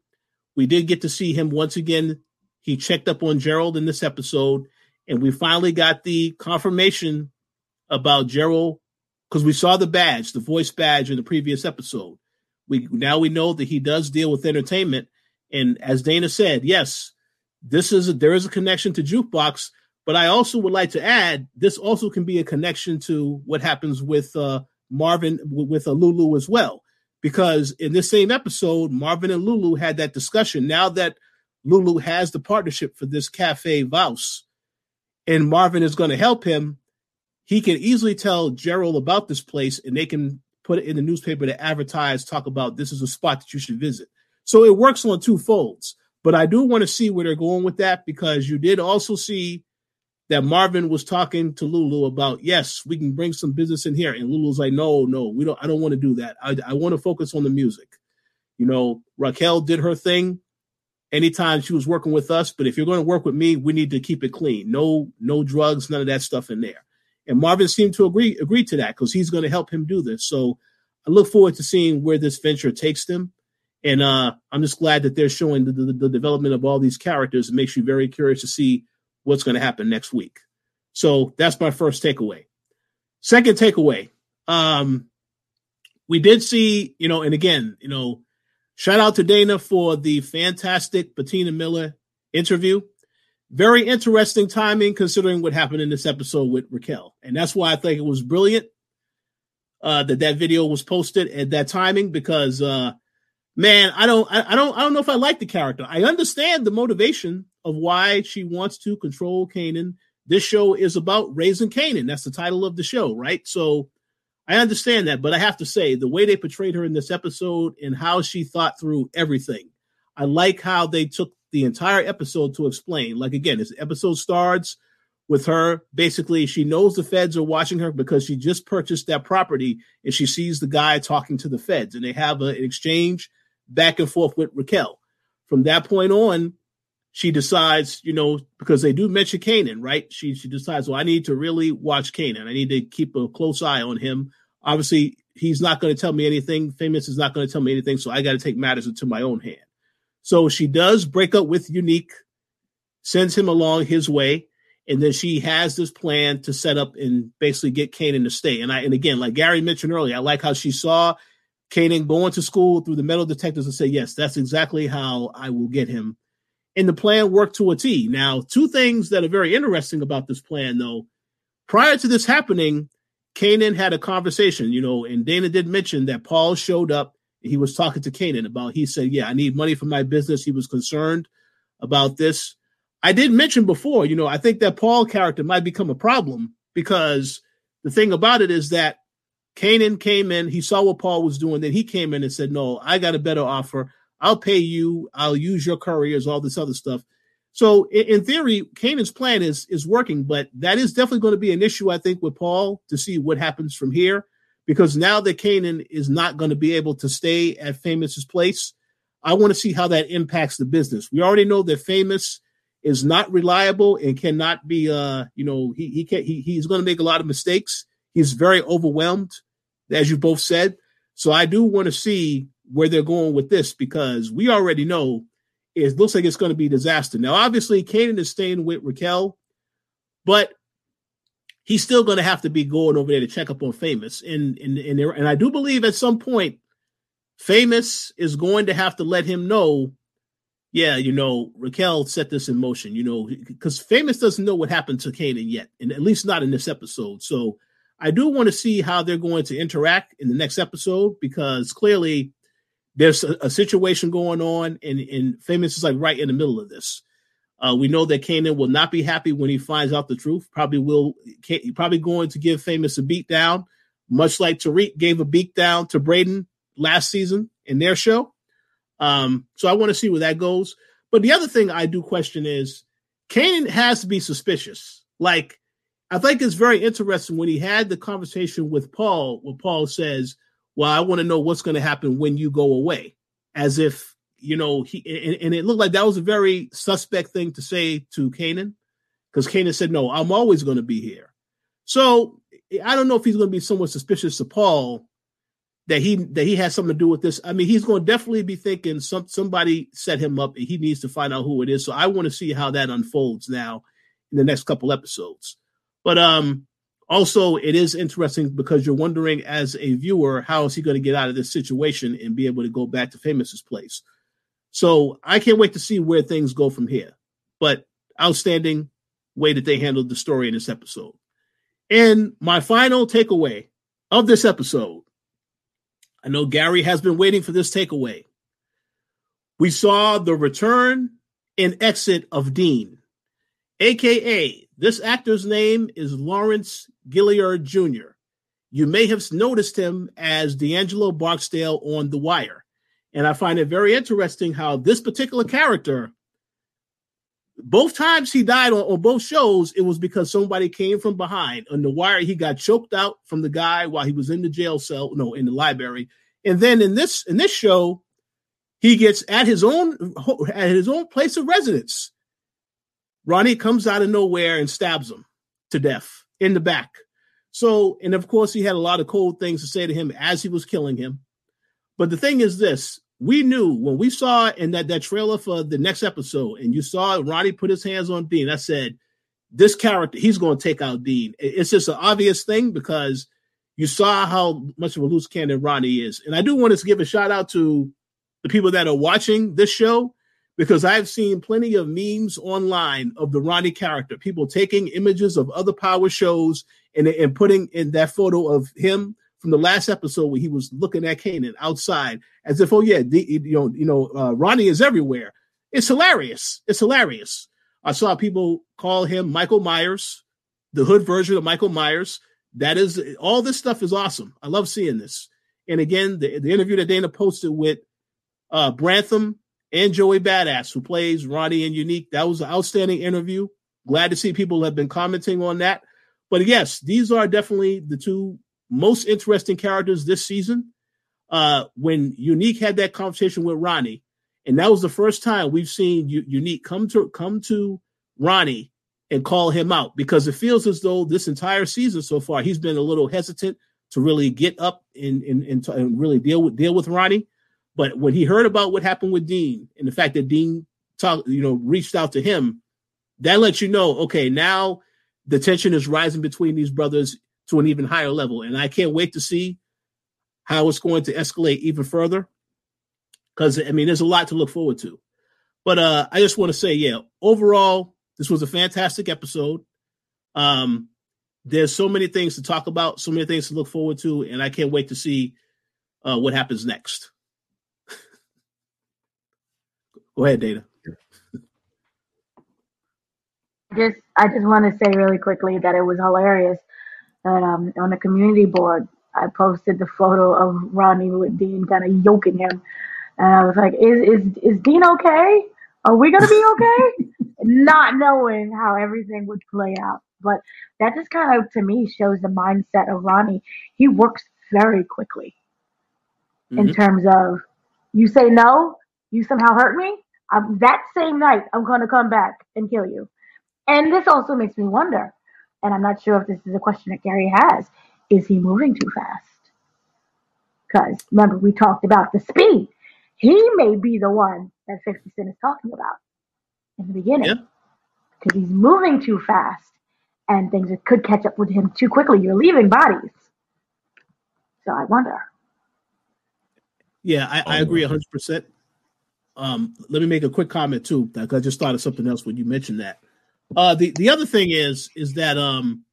we did get to see him once again he checked up on Gerald in this episode, and we finally got the confirmation about Gerald because we saw the badge, the voice badge in the previous episode. We now we know that he does deal with entertainment, and as Dana said, yes, this is a, there is a connection to Jukebox. But I also would like to add, this also can be a connection to what happens with uh, Marvin with uh, Lulu as well, because in this same episode, Marvin and Lulu had that discussion. Now that Lulu has the partnership for this Cafe Vause, and Marvin is going to help him, he can easily tell Gerald about this place and they can put it in the newspaper to advertise, talk about this is a spot that you should visit. So it works on two folds. But I do want to see where they're going with that because you did also see that Marvin was talking to Lulu about, yes, we can bring some business in here. And Lulu's like, no, no, we don't, I don't want to do that. I, I want to focus on the music. You know, Raquel did her thing anytime she was working with us. But if you're going to work with me, we need to keep it clean. No, no drugs, none of that stuff in there. And Marvin seemed to agree agree to that because he's going to help him do this. So I look forward to seeing where this venture takes them. And uh, I'm just glad that they're showing the, the, the development of all these characters. It makes you very curious to see what's going to happen next week. So that's my first takeaway. Second takeaway, um, we did see, you know, and again, you know, Shout out to Dana for the fantastic Bettina Miller interview. Very interesting timing considering what happened in this episode with Raquel. And that's why I think it was brilliant uh, that that video was posted at that timing because, uh, man, I don't, I, I don't, I don't know if I like the character. I understand the motivation of why she wants to control Kanan. This show is about raising Kanan. That's the title of the show, right? So I understand that, but I have to say the way they portrayed her in this episode and how she thought through everything, I like how they took the entire episode to explain. Like again, this episode starts with her basically she knows the feds are watching her because she just purchased that property and she sees the guy talking to the feds and they have a, an exchange back and forth with Raquel. From that point on, she decides, you know, because they do mention Kanan, right? She she decides, well, I need to really watch Kanan. I need to keep a close eye on him. Obviously, he's not going to tell me anything. Famous is not going to tell me anything, so I got to take matters into my own hand. So she does break up with Unique, sends him along his way, and then she has this plan to set up and basically get Kanan to stay. And I and again, like Gary mentioned earlier, I like how she saw Kanan going to school through the metal detectors and say, yes, that's exactly how I will get him. And the plan worked to a T. Now, two things that are very interesting about this plan, though. Prior to this happening, Kanan had a conversation, you know, and Dana did mention that Paul showed up he was talking to Kanan about. He said, "Yeah, I need money for my business." He was concerned about this. I did mention before, you know, I think that Paul character might become a problem because the thing about it is that Kanan came in, he saw what Paul was doing, then he came in and said, "No, I got a better offer. I'll pay you. I'll use your couriers, all this other stuff." So, in, theory, Kanan's plan is is working, but that is definitely going to be an issue, I think, with Paul to see what happens from here because now that Canaan is not going to be able to stay at Famous's place, I want to see how that impacts the business. We already know that Famous is not reliable and cannot be uh you know he he can he, he's going to make a lot of mistakes. He's very overwhelmed, as you both said. So I do want to see where they're going with this because we already know it looks like it's going to be disaster. Now, obviously, Kanan is staying with Raquel, but he's still going to have to be going over there to check up on Famous. And and and, there, and I do believe at some point, Famous is going to have to let him know, yeah, you know, Raquel set this in motion, you know, because Famous doesn't know what happened to Kanan yet, and at least not in this episode. So I do want to see how they're going to interact in the next episode because clearly there's a, a situation going on, and, and Famous is like right in the middle of this. Uh, we know that Kanan will not be happy when he finds out the truth. Probably will. Probably going to give Famous a beat down, much like Tariq gave a beat down to Brayden last season in their show. Um, so I want to see where that goes. But the other thing I do question is Kanan has to be suspicious. Like I think it's very interesting when he had the conversation with Paul, where Paul says, "Well, I want to know what's going to happen when you go away," as if you know, he and, and, it looked like that was a very suspect thing to say to Kanan, because Kanan said, "No, I'm always going to be here." So I don't know if he's going to be somewhat suspicious to Paul that he that he has something to do with this. I mean, he's going to definitely be thinking some somebody set him up, and he needs to find out who it is. So I want to see how that unfolds now in the next couple episodes. But um, also it is interesting because you're wondering as a viewer how is he going to get out of this situation and be able to go back to Famous's place. So I can't wait to see where things go from here. But outstanding way that they handled the story in this episode. And my final takeaway of this episode I know Gary has been waiting for this takeaway. We saw the return and exit of Deen, aka this actor's name is Lawrence Gilliard Jr. You may have noticed him as D'Angelo Barksdale on The Wire. And I find it very interesting how this particular character, both times he died on, on, both shows, it was because somebody came from behind. On The Wire, he got choked out from the guy while he was in the jail cell, no, in the library. And then in this in this show, he gets at his own at his own place of residence. Ronnie comes out of nowhere and stabs him to death in the back. So, and of course, he had a lot of cold things to say to him as he was killing him. But the thing is this we knew when we saw in that, that trailer for the next episode, and you saw Ronnie put his hands on Deen, I said, this character, he's going to take out Deen. It's just an obvious thing because you saw how much of a loose cannon Ronnie is. And I do want to give a shout out to the people that are watching this show because I've seen plenty of memes online of the Ronnie character, people taking images of other power shows and, and putting in that photo of him from the last episode where he was looking at Kanan outside as if, oh yeah, the, you know, you know, uh, Ronnie is everywhere. It's hilarious. It's hilarious. I saw people call him Michael Myers, the hood version of Michael Myers. That is all this stuff is awesome. I love seeing this. And again, the, the interview that Dana posted with uh, Grantham and Joey Badass, who plays Ronnie and Unique. That was an outstanding interview. Glad to see people have been commenting on that. But yes, these are definitely the two most interesting characters this season. Uh, when Unique had that conversation with Ronnie, and that was the first time we've seen U- Unique come to come to Ronnie and call him out because it feels as though this entire season so far he's been a little hesitant to really get up and and, and, and really deal with deal with Ronnie. But when he heard about what happened with Deen and the fact that Deen talked, you know, reached out to him, that lets you know, okay, now the tension is rising between these brothers to an even higher level. And I can't wait to see how it's going to escalate even further. Because I mean, there's a lot to look forward to. But uh I just want to say, yeah, overall, this was a fantastic episode. Um, there's so many things to talk about, so many things to look forward to, and I can't wait to see uh, what happens next. Go ahead, Dana. Just, I just want to say really quickly that it was hilarious that um, on the community board, I posted the photo of Ronnie with Deen kind of yoking him, and I was like, "Is is is Deen okay? Are we gonna be *laughs* okay?" Not knowing how everything would play out, but that just kind of to me shows the mindset of Ronnie. He works very quickly mm-hmm. in terms of you say no, you somehow hurt me, um, that same night, I'm going to come back and kill you. And this also makes me wonder, and I'm not sure if this is a question that Gary has, is he moving too fast? Because remember, we talked about the speed. He may be the one that 50 Cent is talking about in the beginning. Because he's moving too fast and things could catch up with him too quickly. You're leaving bodies. So I wonder. Yeah, I, I agree 100%. Um, let me make a quick comment too, because I just thought of something else when you mentioned that. Uh, the the other thing is is that um,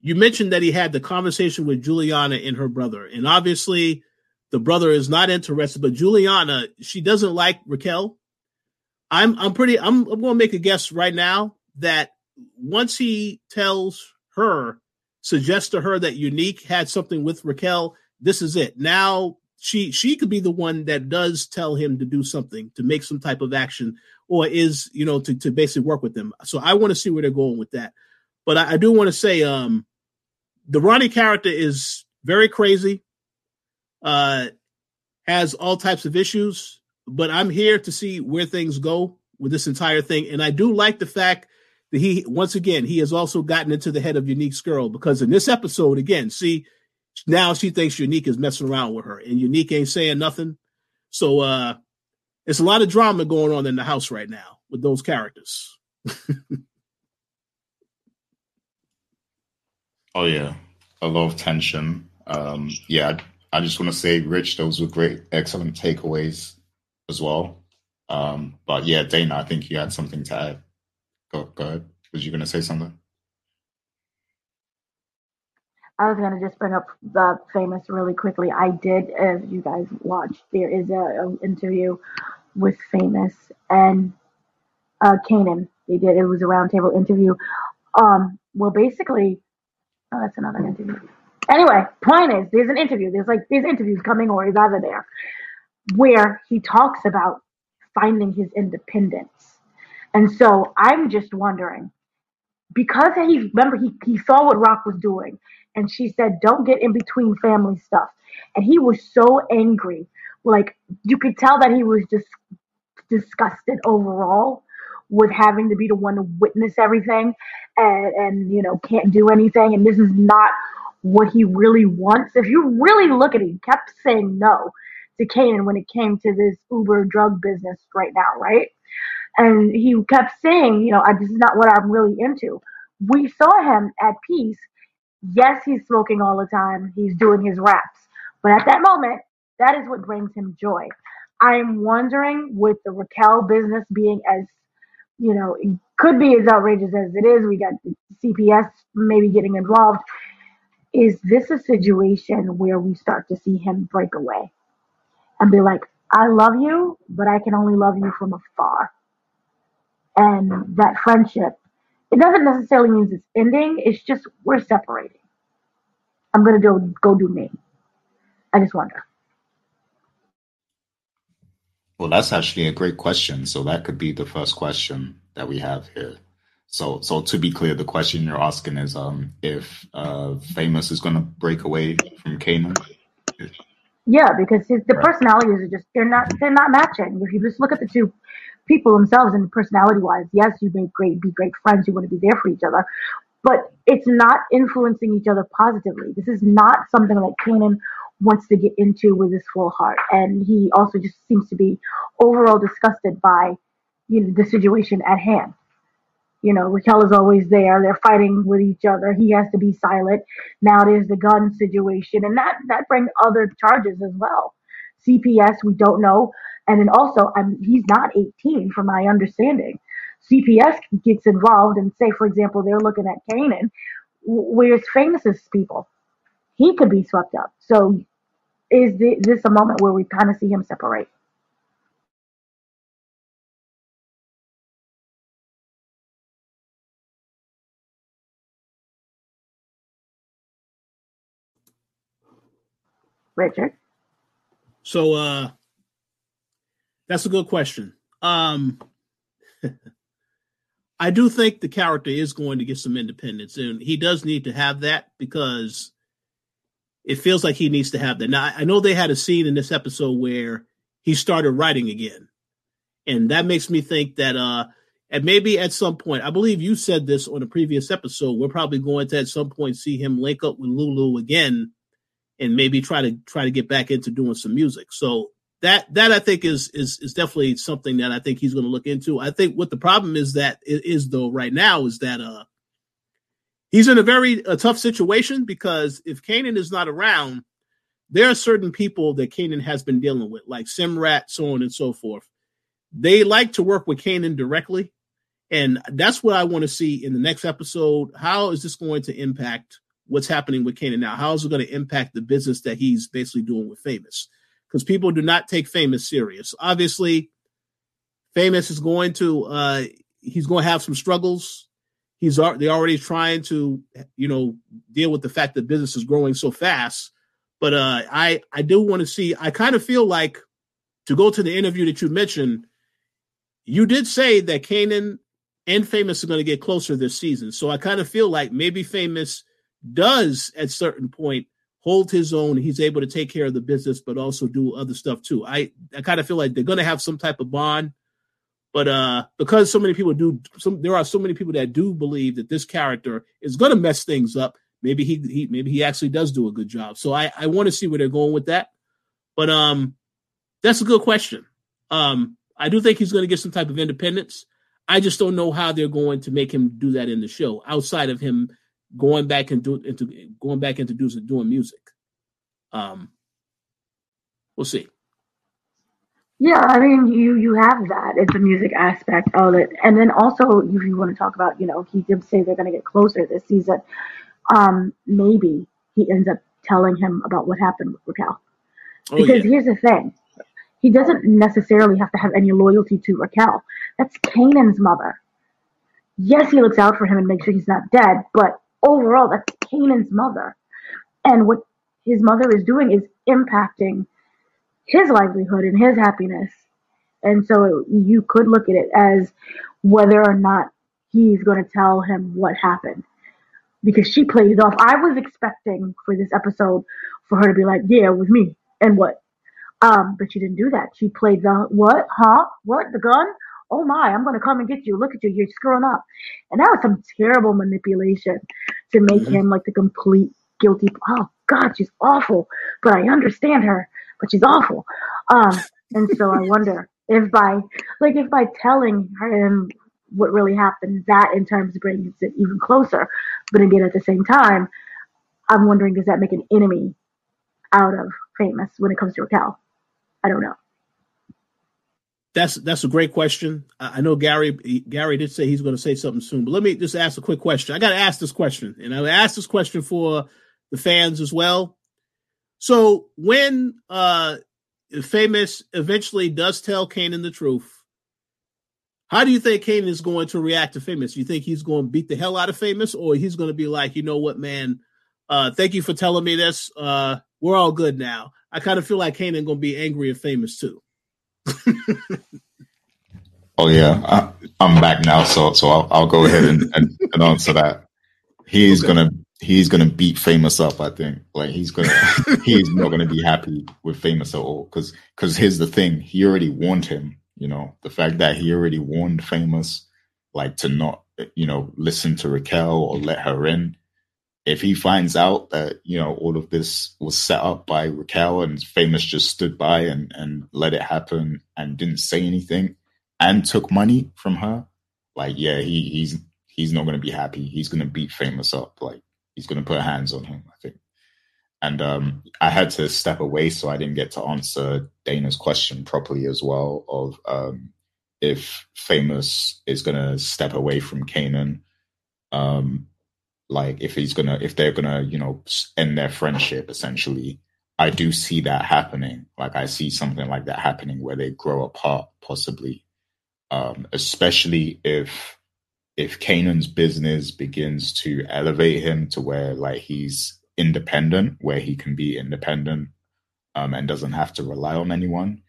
you mentioned that he had the conversation with Juliana and her brother, and obviously the brother is not interested, but Juliana she doesn't like Raquel. I'm I'm pretty I'm I'm going to make a guess right now that once he tells her, suggests to her that Unique had something with Raquel, this is it. Now she she could be the one that does tell him to do something to make some type of action or is you know to, to basically work with them. So i want to see where they're going with that. But i, I do want to say um the ronnie character is very crazy uh has all types of issues but i'm here to see where things go with this entire thing. And i do like the fact that he once again he has also gotten into the head of unique's girl because in this episode again see now she thinks Unique is messing around with her, and Unique ain't saying nothing. So uh it's a lot of drama going on in the house right now with those characters. *laughs* oh yeah, a lot of tension. Um, yeah, I, just want to say, Rich, those were great, excellent takeaways as well. Um, but yeah, Dana, I think you had something to add. Go, go ahead. Was you going to say something? I was gonna just bring up the famous really quickly. I did, as you guys watched, there is a, a interview with famous and uh, Kanan. They did it was a roundtable interview. Um, well, basically, oh, that's another interview. Anyway, point is, there's an interview. There's like there's interviews coming, or he's either there, where he talks about finding his independence. And so I'm just wondering, because he remember he, he saw what Raq was doing and she said, Don't get in between family stuff. And he was so angry. Like, you could tell that he was just disgusted overall with having to be the one to witness everything and, and you know, can't do anything. And this is not what he really wants. If you really look at it, he kept saying no to Kanan when it came to this Uber drug business right now, right? And he kept saying, you know, this is not what I'm really into. We saw him at peace Yes, he's smoking all the time. He's doing his raps. But at that moment, that is what brings him joy. I'm wondering with the Raquel business being as, you know, it could be as outrageous as it is. We got CPS maybe getting involved. Is this a situation where we start to see him break away and be like, I love you, but I can only love you from afar? And that friendship it doesn't necessarily mean it's ending. It's just we're separating. I'm gonna go go do me. I just wonder. Well, that's actually a great question. So that could be the first question that we have here. So, so to be clear, the question you're asking is um, if uh, Famous is going to break away from Kanan. Yeah, because his, the right. personalities are just they're not they're not matching. If you just look at the two people themselves and personality wise, yes, you may great be great friends, you want to be there for each other, but it's not influencing each other positively. This is not something that Kanan wants to get into with his full heart, and he also just seems to be overall disgusted by you know the situation at hand. You know, Raquel is always there. They're fighting with each other. He has to be silent. Now there's the gun situation, and that that brings other charges as well. CPS, we don't know, and then also, I'm, he's not 18, from my understanding. CPS gets involved, and say, for example, they're looking at Kanan. Where's Famous's people? He could be swept up. So, is this a moment where we kind of see him separate? Richard. So uh that's a good question. Um *laughs* I do think the character is going to get some independence and he does need to have that because it feels like he needs to have that. Now I know they had a scene in this episode where he started writing again. And that makes me think that uh and maybe at some point, I believe you said this on a previous episode, we're probably going to at some point see him link up with Lulu again and maybe try to try to get back into doing some music. So that that I think is is is definitely something that I think he's going to look into. I think what the problem is that is though right now is that uh he's in a very a tough situation because if Kanan is not around, there are certain people that Kanan has been dealing with, like Simrat, so on and so forth. They like to work with Kanan directly. And that's what I want to see in the next episode. How is this going to impact what's happening with Kanan now. How is it going to impact the business that he's basically doing with Famous? Because people do not take Famous serious. Obviously, Famous is going to uh he's going to have some struggles. He's they're already trying to you know deal with the fact that business is growing so fast. But uh I I do want to see. I kind of feel like to go to the interview that you mentioned. You did say that Kanan and Famous are going to get closer this season. So I kind of feel like maybe Famous does at certain point hold his own. He's able to take care of the business, but also do other stuff too. I, I kind of feel like they're going to have some type of bond, but uh, because so many people do, some there are so many people that do believe that this character is going to mess things up. Maybe he, he maybe he actually does do a good job. So I, I want to see where they're going with that. But um, that's a good question. Um, I do think he's going to get some type of independence. I just don't know how they're going to make him do that in the show outside of him going back and do into going back into do, doing music. Um, we'll see. Yeah, I mean, you you have that. It's a music aspect of it, and then also if you want to talk about, you know, he did say they're going to get closer this season. Um, maybe he ends up telling him about what happened with Raquel. Oh, because yeah. here's the thing, he doesn't necessarily have to have any loyalty to Raquel. That's Kanan's mother. Yes, he looks out for him and makes sure he's not dead, but overall, that's Kanan's mother. And what his mother is doing is impacting his livelihood and his happiness. And so you could look at it as whether or not he's going to tell him what happened. Because she played it off. I was expecting for this episode for her to be like, yeah, with me. And what? Um, but she didn't do that. She played the what? Huh? What? The gun? Oh my, I'm going to come and get you. Look at you. You're screwing up. And that was some terrible manipulation to make mm-hmm. him like the complete guilty. Oh God, she's awful. But I understand her, but she's awful. Um, and so I *laughs* wonder if by, like, if by telling him what really happened, that in terms brings it even closer. But again, at the same time, I'm wondering, does that make an enemy out of famous when it comes to Raquel? I don't know. That's that's a great question. I know Gary Gary did say he's going to say something soon, but let me just ask a quick question. I got to ask this question, and I ask this question for the fans as well. So when uh famous eventually does tell Kanan the truth, how do you think Kanan is going to react to famous? You think he's going to beat the hell out of famous, or he's going to be like, you know what, man? Uh, thank you for telling me this. Uh, we're all good now. I kind of feel like Kanan going to be angry at famous too. *laughs* oh yeah, I, am back now, so so I'll, I'll go ahead and, and, and answer that. He's okay. gonna he's gonna beat Famous up. I think like he's gonna *laughs* he's not gonna be happy with Famous at all because because here's the thing: he already warned him. You know, the fact that he already warned Famous like to not you know listen to Raquel or let her in if he finds out that you know all of this was set up by Raquel and Famous just stood by and and let it happen and didn't say anything and took money from her, like yeah, he he's he's not going to be happy. He's going to beat Famous up. Like he's going to put hands on him. I think. And um, I had to step away, so I didn't get to answer Dana's question properly as well. Of um, if Famous is going to step away from Kanan. Um, like if he's gonna if they're gonna you know end their friendship essentially i do see that happening. Like i see something like that happening where they grow apart possibly. Um especially if if Kanan's business begins to elevate him to where like he's independent where he can be independent um and doesn't have to rely on anyone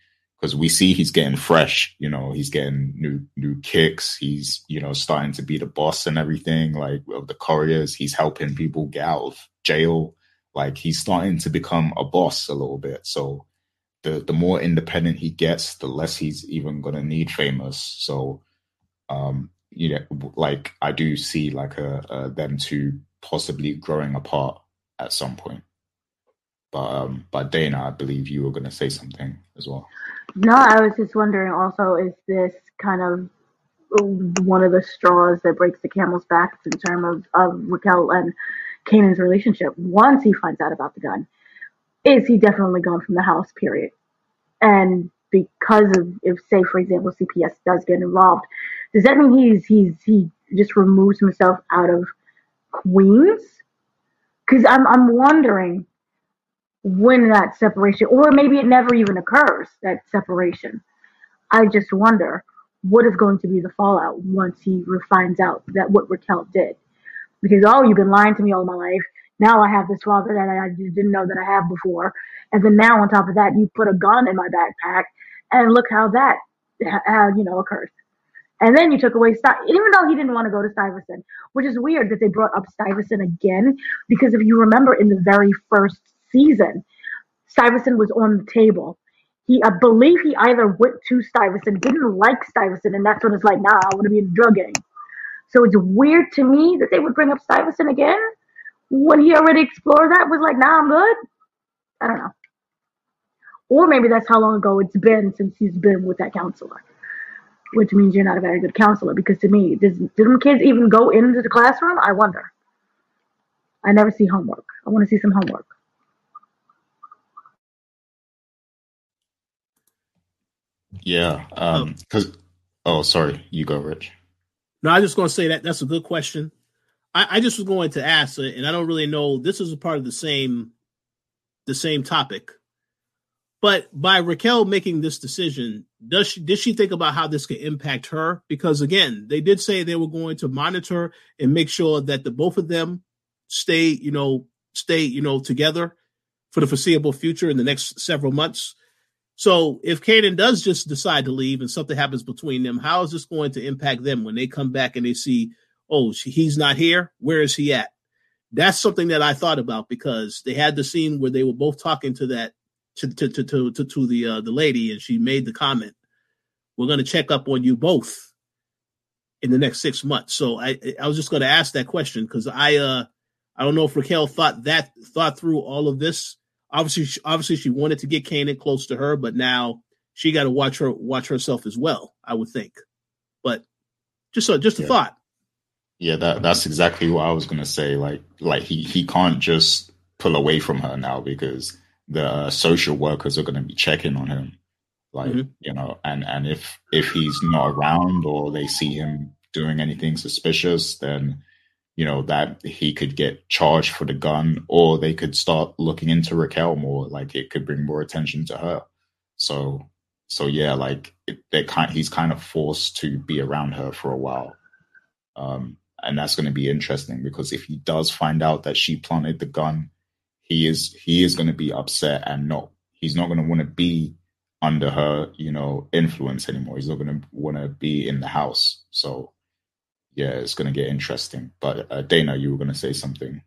because we see he's getting fresh. You know, he's getting new new kicks. He's you know starting to be the boss and everything. Like of the couriers, he's helping people get out of jail. Like he's starting to become a boss a little bit. So the the more independent he gets, the less he's even gonna need famous. So um, you know, like I do see like a, a them two possibly growing apart at some point. But um, but Dana, I believe you were going to say something as well. No, I was just wondering. Also, is this kind of one of the straws that breaks the camel's back in terms of, of Raquel and Kanan's relationship? Once he finds out about the gun, is he definitely gone from the house? Period. And because of, if say for example, CPS does get involved, does that mean he's he's he just removes himself out of Queens? Because I'm I'm wondering when that separation, or maybe it never even occurs, that separation. I just wonder what is going to be the fallout once he finds out that what Raquel did. Because, oh, you've been lying to me all my life. Now I have this father that I didn't know that I have before. And then now on top of that, you put a gun in my backpack and look how that, how, you know, occurred. And then you took away even though he didn't want to go to Stuyvesant, which is weird that they brought up Stuyvesant again. Because if you remember in the very first season, Stuyvesant was on the table. He, I believe he either went to Stuyvesant, didn't like Stuyvesant, and that's when it's like, nah, I want to be in the drug gang. So it's weird to me that they would bring up Stuyvesant again when he already explored that. Was like, nah, I'm good. I don't know. Or maybe that's how long ago it's been since he's been with that counselor, which means you're not a very good counselor. Because to me, does do kids even go into the classroom? I wonder. I never see homework. I want to see some homework. Yeah, um, because oh. oh, sorry, you go, Rich. No, I just going to say that that's a good question. I, I just was going to ask, uh, and I don't really know. This is a part of the same, the same topic. But by Raquel making this decision, does she did she think about how this could impact her? Because again, they did say they were going to monitor and make sure that the both of them stay, you know, stay, you know, together for the foreseeable future in the next several months. So if Kanan does just decide to leave and something happens between them, how is this going to impact them when they come back and they see, oh, he's not here? Where is he at? That's something that I thought about because they had the scene where they were both talking to that to to to to, to, to the uh, the lady, and she made the comment, "We're going to check up on you both in the next six months." So I I was just going to ask that question because I uh I don't know if Raquel thought that thought through all of this obviously, obviously, she wanted to get Kanan close to her, but now she got to watch her watch herself as well. I would think, but just a just a yeah. thought. Yeah, that that's exactly what I was gonna say. Like, like he he can't just pull away from her now because the social workers are gonna be checking on him. Like, mm-hmm. you know, and and if if he's not around or they see him doing anything suspicious, then you know, that he could get charged for the gun, or they could start looking into Raquel more. Like it could bring more attention to her. So, so yeah, like they kind, he's kind of forced to be around her for a while. Um, and that's going to be interesting because if he does find out that she planted the gun, he is he is going to be upset and not he's not going to want to be under her, you know, influence anymore. He's not going to want to be in the house. So, yeah, it's going to get interesting. But uh, Dana, you were going to say something.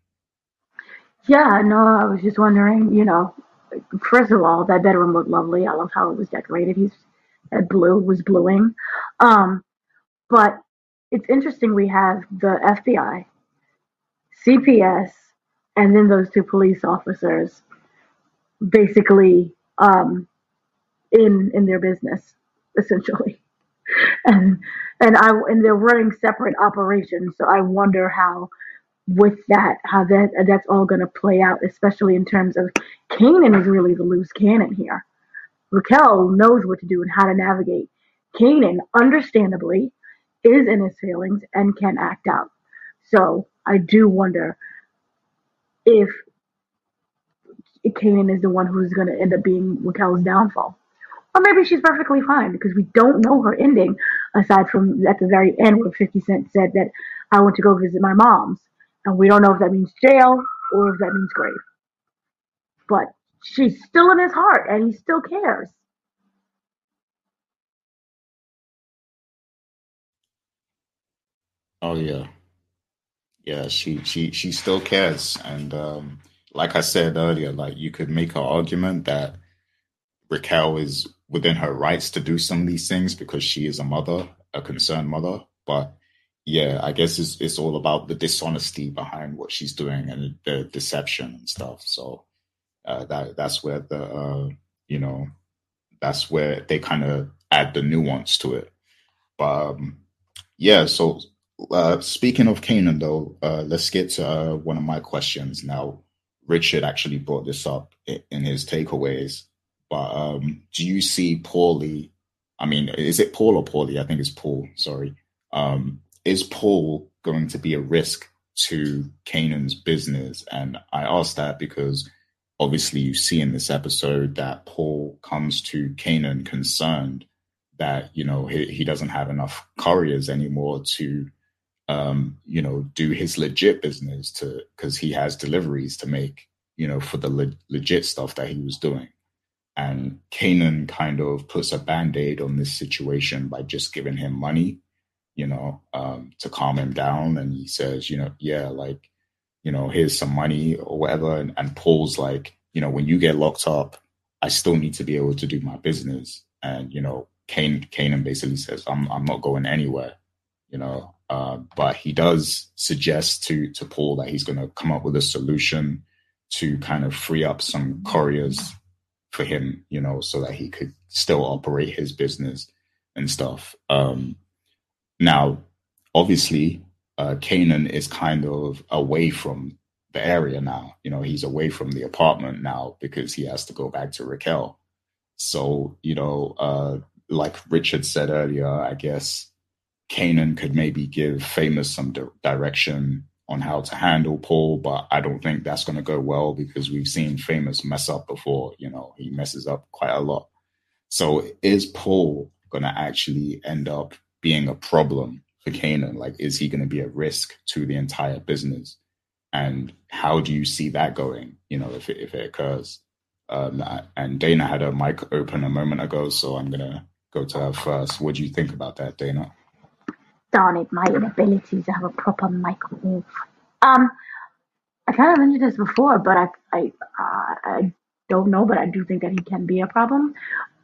Yeah, no, I was just wondering, you know, first of all, that bedroom looked lovely. I love how it was decorated. He's that blue was bluing. Um, but it's interesting we have the FBI, CPS, and then those two police officers basically um, in in their business *laughs* essentially and and i and they're running separate operations so i wonder how with that how that that's all going to play out especially in terms of kanan is really the loose cannon here. Raquel knows what to do and how to navigate. Kanan understandably is in his feelings and can act out. So i do wonder if Kanan is the one who's going to end up being Raquel's downfall. Or maybe she's perfectly fine because we don't know her ending aside from at the very end where 50 Cent said that I want to go visit my mom's. And we don't know if that means jail or if that means grave. But she's still in his heart and he still cares. Oh yeah. Yeah, she she she still cares and um like I said earlier, like you could make an argument that Raquel is within her rights to do some of these things because she is a mother, a concerned mother. But yeah, I guess it's it's all about the dishonesty behind what she's doing and the deception and stuff. So uh, that that's where the uh, you know that's where they kind of add the nuance to it. But um, yeah, so uh, speaking of Kanan though, uh, let's get to uh, one of my questions now. Richard actually brought this up in his takeaways. But um, do you see Paulie? I mean, is it Paul or Paulie? I think it's Paul. Sorry. Um, is Paul going to be a risk to Kanan's business? And I ask that because obviously you see in this episode that Paul comes to Kanan concerned that you know he, he doesn't have enough couriers anymore to um, you know, do his legit business to because he has deliveries to make, you know, for the le- legit stuff that he was doing. And Kanan kind of puts a band aid on this situation by just giving him money, you know, um, to calm him down. And he says, you know, yeah, like, you know, here's some money or whatever. And, and Paul's like, you know, when you get locked up, I still need to be able to do my business. And, you know, Kane, Kanan basically says, I'm, I'm not going anywhere, you know, uh, but he does suggest to to Paul that he's going to come up with a solution to kind of free up some couriers for him, you know, so that he could still operate his business and stuff. Um, now, obviously, uh, Kanan is kind of away from the area now. You know, he's away from the apartment now because he has to go back to Raquel. So, you know, uh, like Richard said earlier, I guess Kanan could maybe give Famous some di- direction on how to handle Paul, but I don't think that's going to go well because we've seen Famous mess up before. You know, he messes up quite a lot. So is Paul going to actually end up being a problem for Kanan? Like, is he going to be a risk to the entire business? And how do you see that going? You know, if it, if it occurs. Um, and Dana had a mic open a moment ago, so I'm going to go to her first. What do you think about that, Dana? Darn it, my inability to have a proper microwave. Um, I kind of mentioned this before, but I, I, uh, I don't know, but I do think that he can be a problem.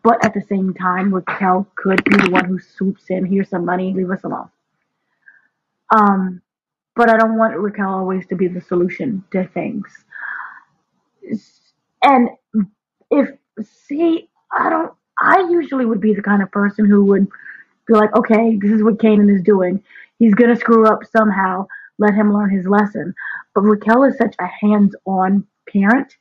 But at the same time, Raquel could be the one who swoops in, here's some money, leave us alone. Um, but I don't want Raquel always to be the solution to things. And if, see, I don't, I usually would be the kind of person who would be like, okay, this is what Kanan is doing. He's gonna screw up somehow. Let him learn his lesson. But Raquel is such a hands-on parent.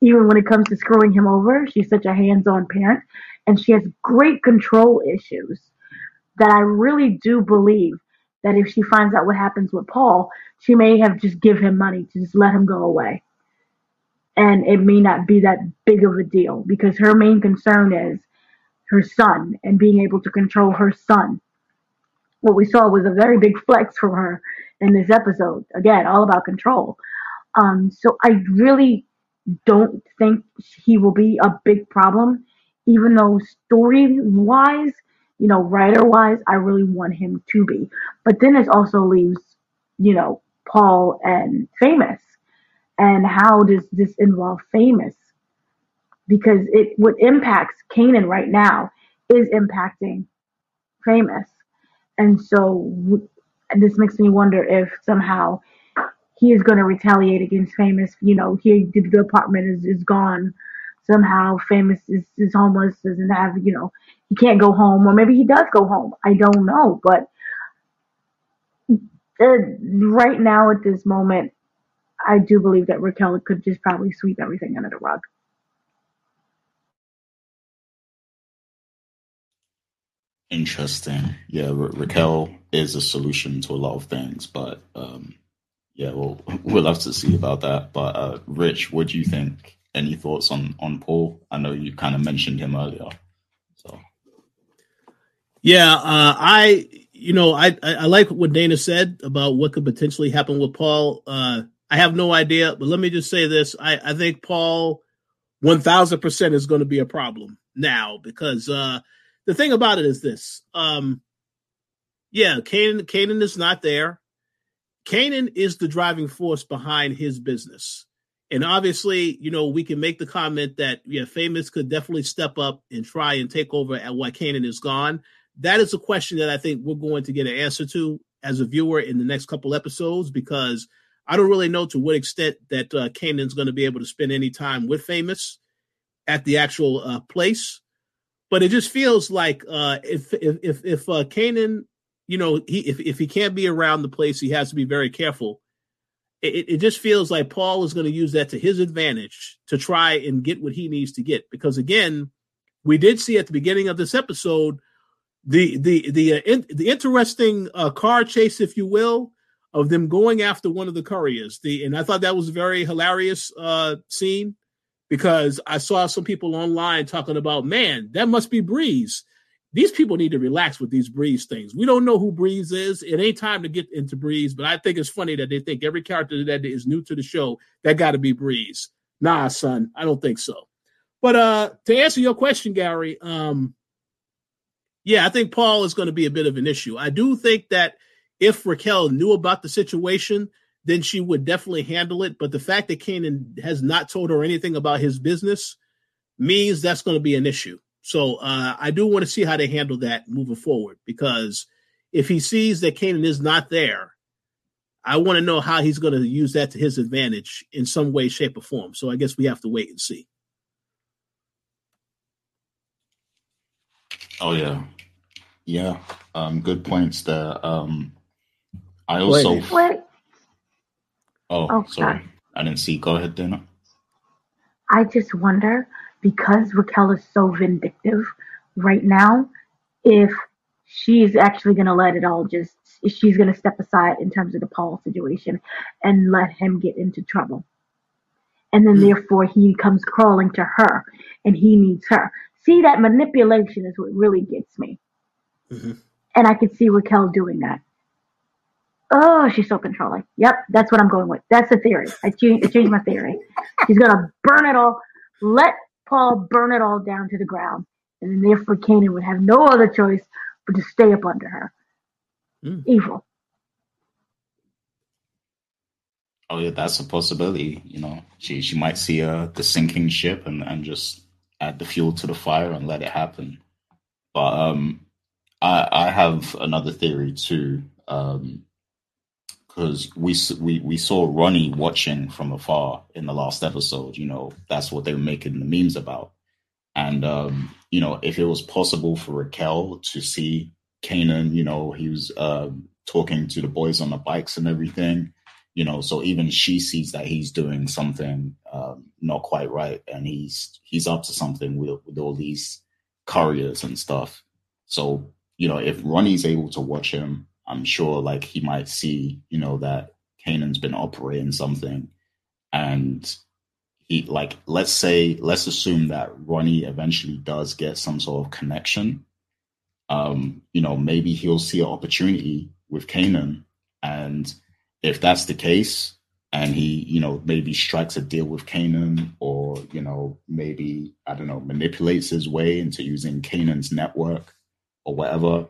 Even when it comes to screwing him over, she's such a hands-on parent, and she has great control issues. That I really do believe that if she finds out what happens with Paul, she may have just give him money to just let him go away. And it may not be that big of a deal because her main concern is her son and being able to control her son. What we saw was a very big flex from her in this episode. Again, all about control. Um, so I really don't think he will be a big problem, even though story wise, you know, writer wise, I really want him to be. But then it also leaves, you know, Paul and Famous. And how does this involve Famous? Because it what impacts Kanan right now is impacting Famous. And so this makes me wonder if somehow he is going to retaliate against Famous. You know, here the apartment is, is gone. Somehow Famous is, is homeless, doesn't have, you know, he can't go home, or maybe he does go home. I don't know. But uh, right now, at this moment, I do believe that Raquel could just probably sweep everything under the rug. Interesting. Yeah, Ra- Raquel is a solution to a lot of things, but um, yeah, we'll *laughs* we'll have to see about that. But uh, Rich, what do you think? Any thoughts on on Paul? I know you kind of mentioned him earlier. So yeah, uh, I you know I, I, I like what Dana said about what could potentially happen with Paul. Uh, I have no idea, but let me just say this: I I think Paul one thousand percent is going to be a problem now because uh, the thing about it is this: um, yeah, Kanan is not there. Kanan is the driving force behind his business. And obviously, you know, we can make the comment that yeah, Famous could definitely step up and try and take over at what Kanan is gone. That is a question that I think we're going to get an answer to as a viewer in the next couple episodes because I don't really know to what extent that uh, Kanan's going to be able to spend any time with Famous at the actual uh, place. But it just feels like uh, if if if, if uh, Kanan you know, he if, if he can't be around the place, he has to be very careful. It, it just feels like Paul is going to use that to his advantage to try and get what he needs to get. Because again, we did see at the beginning of this episode the the the uh, in, the interesting uh, car chase, if you will, of them going after one of the couriers. The and I thought that was a very hilarious uh, scene because I saw some people online talking about, man, that must be Breeze these people need to relax with these Breeze things. We don't know who Breeze is. It ain't time to get into Breeze, but I think it's funny that they think every character that is new to the show that got to be Breeze. Nah, son, I don't think so. But uh to answer your question, Gary, um yeah, I think Paul is going to be a bit of an issue. I do think that if Raquel knew about the situation, then she would definitely handle it. But the fact that Kanan has not told her anything about his business means that's going to be an issue. So uh, I do want to see how they handle that moving forward because if he sees that Kanan is not there, I want to know how he's going to use that to his advantage in some way, shape, or form. So I guess we have to wait and see. Oh yeah, yeah. Um, good points there. Um, I also. Wait. Oh, oh sorry. sorry. I didn't see. Go ahead, Dana. I just wonder because Raquel is so vindictive right now, if she's actually going to let it all just, she's going to step aside in terms of the Paul situation and let him get into trouble. And then, mm therefore, he comes crawling to her and he needs her. See, that manipulation is what really gets me. Mm-hmm. And I could see Raquel doing that. Oh, she's so controlling. Yep, that's what I'm going with. That's the theory. I, changed, I changed my theory. She's going to burn it all. Let Paul burn it all down to the ground, and then therefore Kanan would have no other choice but to stay up under her. Mm. Evil. Oh yeah, that's a possibility. You know, she she might see uh, the sinking ship and and just add the fuel to the fire and let it happen. But um, I I have another theory too. Um, because we we we saw Ronnie watching from afar in the last episode. You know, that's what they were making the memes about. And um, you know, if it was possible for Raquel to see Kanan, you know, he was uh, talking to the boys on the bikes and everything. You know, so even she sees that he's doing something um, not quite right, and he's he's up to something with, with all these couriers and stuff. So you know, if Ronnie's able to watch him I'm sure like he might see, you know, that Kanan's been operating something and he like let's say let's assume that Ronnie eventually does get some sort of connection. Um, you know, maybe he'll see an opportunity with Kanan. And if that's the case, and he, you know, maybe strikes a deal with Kanan or, you know, maybe, I don't know, manipulates his way into using Kanan's network or whatever,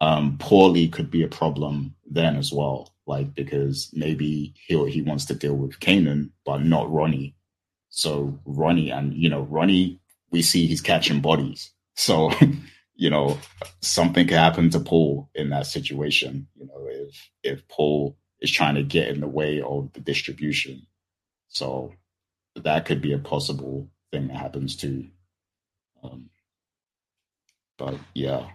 um, Paulie could be a problem then as well. Like, because maybe he he wants to deal with Kanan, but not Ronnie. So Ronnie and, you know, Ronnie, we see he's catching bodies. *laughs* So, you know, something could happen to Paul in that situation. You know, if if Paul is trying to get in the way of the distribution. So that could be a possible thing that happens too. Um, but yeah,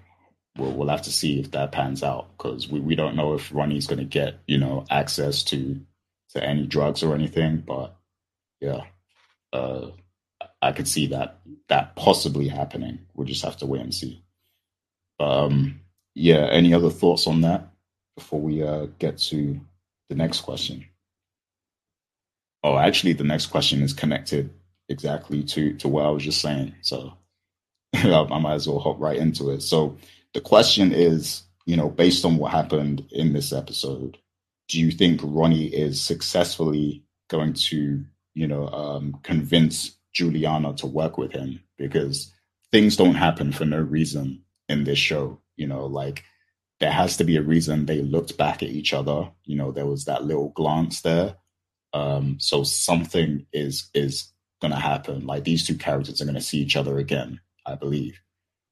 we'll we'll have to see if that pans out because we, we don't know if Ronnie's going to get you know access to to any drugs or anything. But yeah, uh, I could see that that possibly happening. We'll just have to wait and see. Um, yeah. Any other thoughts on that before we uh, get to the next question? Oh, actually, the next question is connected exactly to to what I was just saying. So *laughs* I might as well hop right into it. So the question is, you know, based on what happened in this episode, do you think Ronnie is successfully going to, you know, um, convince Juliana to work with him? Because things don't happen for no reason in this show. You know, like there has to be a reason they looked back at each other. You know, there was that little glance there. Um, so something is is gonna happen. Like these two characters are gonna see each other again, I believe.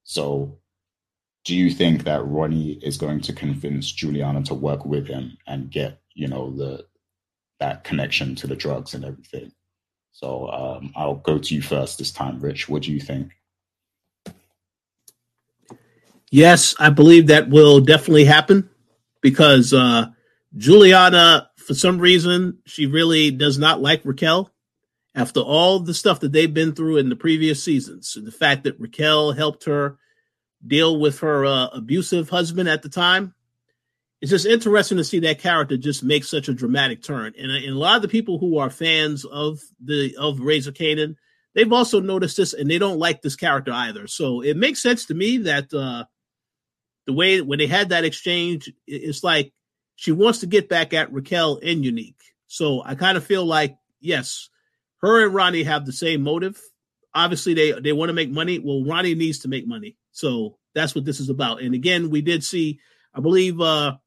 So do you think that Ronnie is going to convince Juliana to work with him and get, you know, the that connection to the drugs and everything? So um, I'll go to you first this time, Rich. What do you think? Yes, I believe that will definitely happen because uh, Juliana, for some reason, she really does not like Raquel after all the stuff that they've been through in the previous seasons. And the fact that Raquel helped her deal with her uh, abusive husband at the time. It's just interesting to see that character just make such a dramatic turn. And, and a lot of the people who are fans of the of Raising Kanan, they've also noticed this and they don't like this character either. So it makes sense to me that uh, the way when they had that exchange, it's like she wants to get back at Raquel and Unique. So I kind of feel like yes, her and Ronnie have the same motive. Obviously, they they want to make money. Well, Ronnie needs to make money, so that's what this is about. And again, we did see, I believe, uh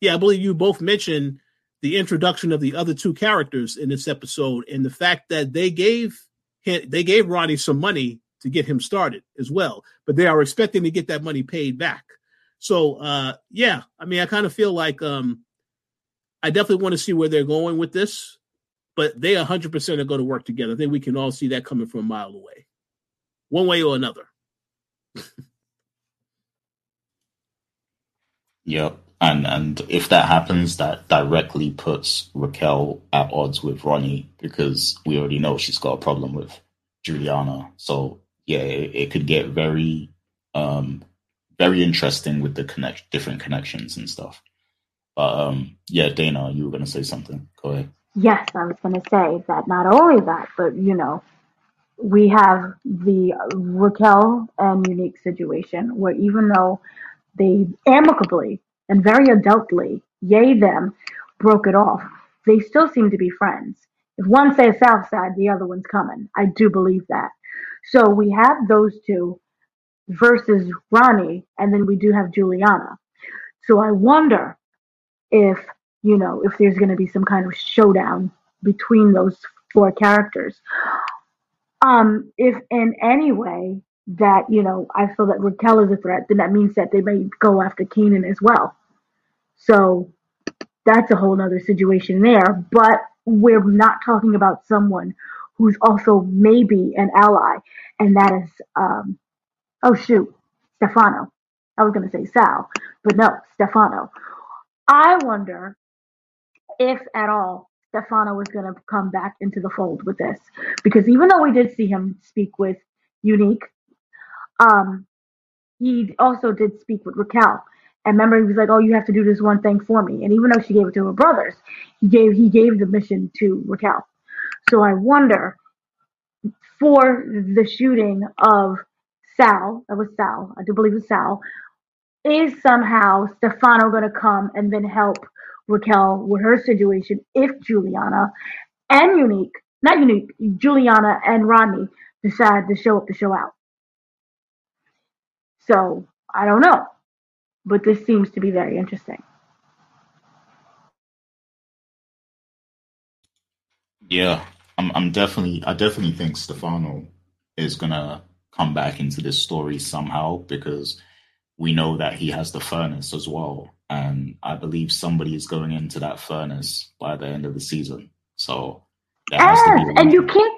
yeah, I believe you both mentioned the introduction of the other two characters in this episode, and the fact that they gave him, they gave Ronnie some money to get him started as well, but they are expecting to get that money paid back. So uh yeah, I mean I kind of feel like um I definitely want to see where they're going with this, but they 100% are going to work together. I think we can all see that coming from a mile away. One way or another. *laughs* yep. And and if that happens, that directly puts Raquel at odds with Ronnie because we already know she's got a problem with Juliana. So yeah, it, it could get very um very interesting with the connect different connections and stuff. But um, yeah, Dana, you were to say something. Go ahead. Yes, I was to say that not only that, but you know, we have the Raquel and Unique situation where even though they amicably and very adultly, yay them, broke it off, they still seem to be friends. If one says South Side, the other one's coming. I do believe that. So we have those two versus Ronnie, and then we do have Juliana. So I wonder if, you know, if there's going to be some kind of showdown between those four characters. Um, if in any way that, you know, I feel that Raquel is a threat, then that means that they may go after Kanan as well. So that's a whole other situation there. But we're not talking about someone who's also maybe an ally, and that is um, Oh shoot, Stefano. I was going to say Sal, but no, Stefano. I wonder if at all Stefano was going to come back into the fold with this, because even though we did see him speak with Unique, um, he also did speak with Raquel. And remember, he was like, "Oh, you have to do this one thing for me." And even though she gave it to her brothers, he gave he gave the mission to Raquel. So I wonder for the shooting of Sal, that was Sal, I do believe it's Sal, is somehow Stefano going to come and then help Raquel with her situation if Juliana and Unique, not Unique, Juliana and Rodney decide to show up to show out. So I don't know, but this seems to be very interesting. Yeah, I'm. I'm definitely. I definitely think Stefano is gonna come back into this story somehow because we know that he has the furnace as well, and I believe somebody is going into that furnace by the end of the season. So yes, and you can't.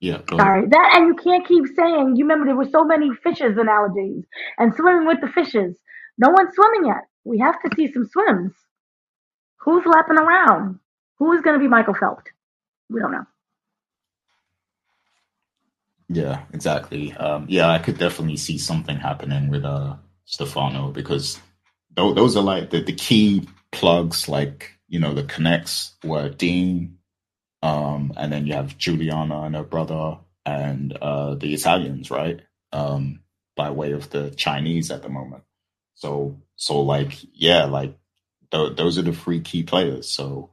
Yeah, sorry ahead. that, and you can't keep saying. You remember there were so many fishes analogies and swimming with the fishes. No one's swimming yet. We have to see some swims. Who's lapping around? Who is going to be Michael Phelps? We don't know. Yeah, exactly. Um, yeah, I could definitely see something happening with uh, Stefano because those are like the, the key plugs, like, you know, the connects were Deen, um, and then you have Juliana and her brother and uh, the Italians, right? Um, by way of the Chinese at the moment. So, so like, yeah, like th- those are the three key players. So,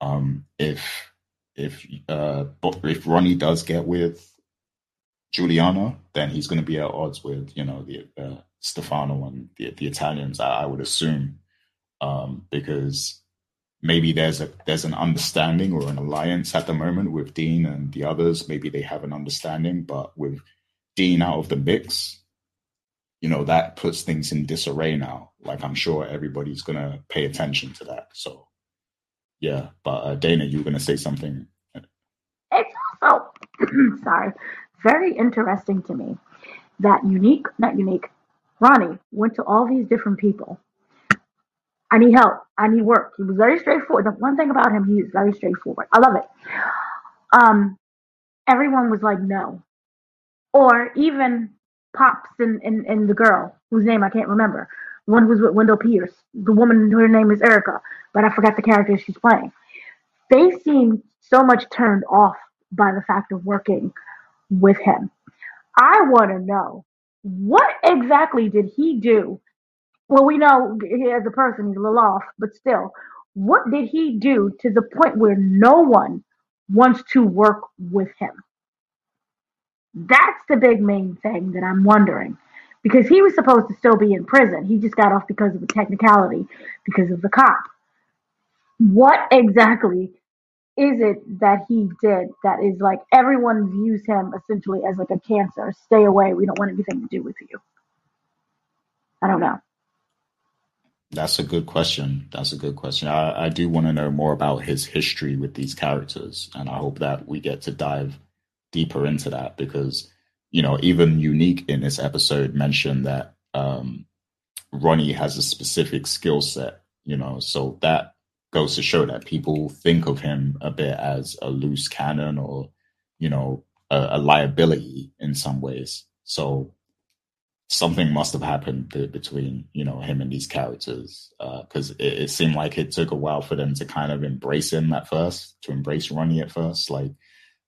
um, if if uh, if Ronnie does get with Juliana, then he's going to be at odds with you know the uh, Stefano and the, the Italians. I, I would assume um, because maybe there's a there's an understanding or an alliance at the moment with Deen and the others. Maybe they have an understanding, but with Deen out of the mix, you know that puts things in disarray now. Like I'm sure everybody's to pay attention to that. So yeah, but uh, Dana, you were to say something. It's *coughs* also sorry, very interesting to me that unique, not unique, Ronnie went to all these different people. I need help. I need work. He was very straightforward. The one thing about him, he is very straightforward. I love it. Um, everyone was like, no. Or even Pops and, and, and the girl, whose name I can't remember, one who's with Wendell Pierce, the woman, her name is Erica, but I forgot the character she's playing. They seem so much turned off by the fact of working with him. I want to know what exactly did he do? Well, we know he as a person, he's a little off, but still, what did he do to the point where no one wants to work with him? That's the big main thing that I'm wondering because he was supposed to still be in prison. He just got off because of a technicality, because of the cop. What exactly is it that he did that is like everyone views him essentially as like a cancer? Stay away. We don't want anything to do with you. I don't know. That's a good question. That's a good question. I, I do want to know more about his history with these characters, and I hope that we get to dive deeper into that because you know, even Unique in this episode mentioned that um, Ronnie has a specific skill set, you know, so that goes to show that people think of him a bit as a loose cannon or, you know, a, a liability in some ways. So something must have happened between, you know, him and these characters because uh, it, it seemed like it took a while for them to kind of embrace him at first, to embrace Ronnie at first. Like,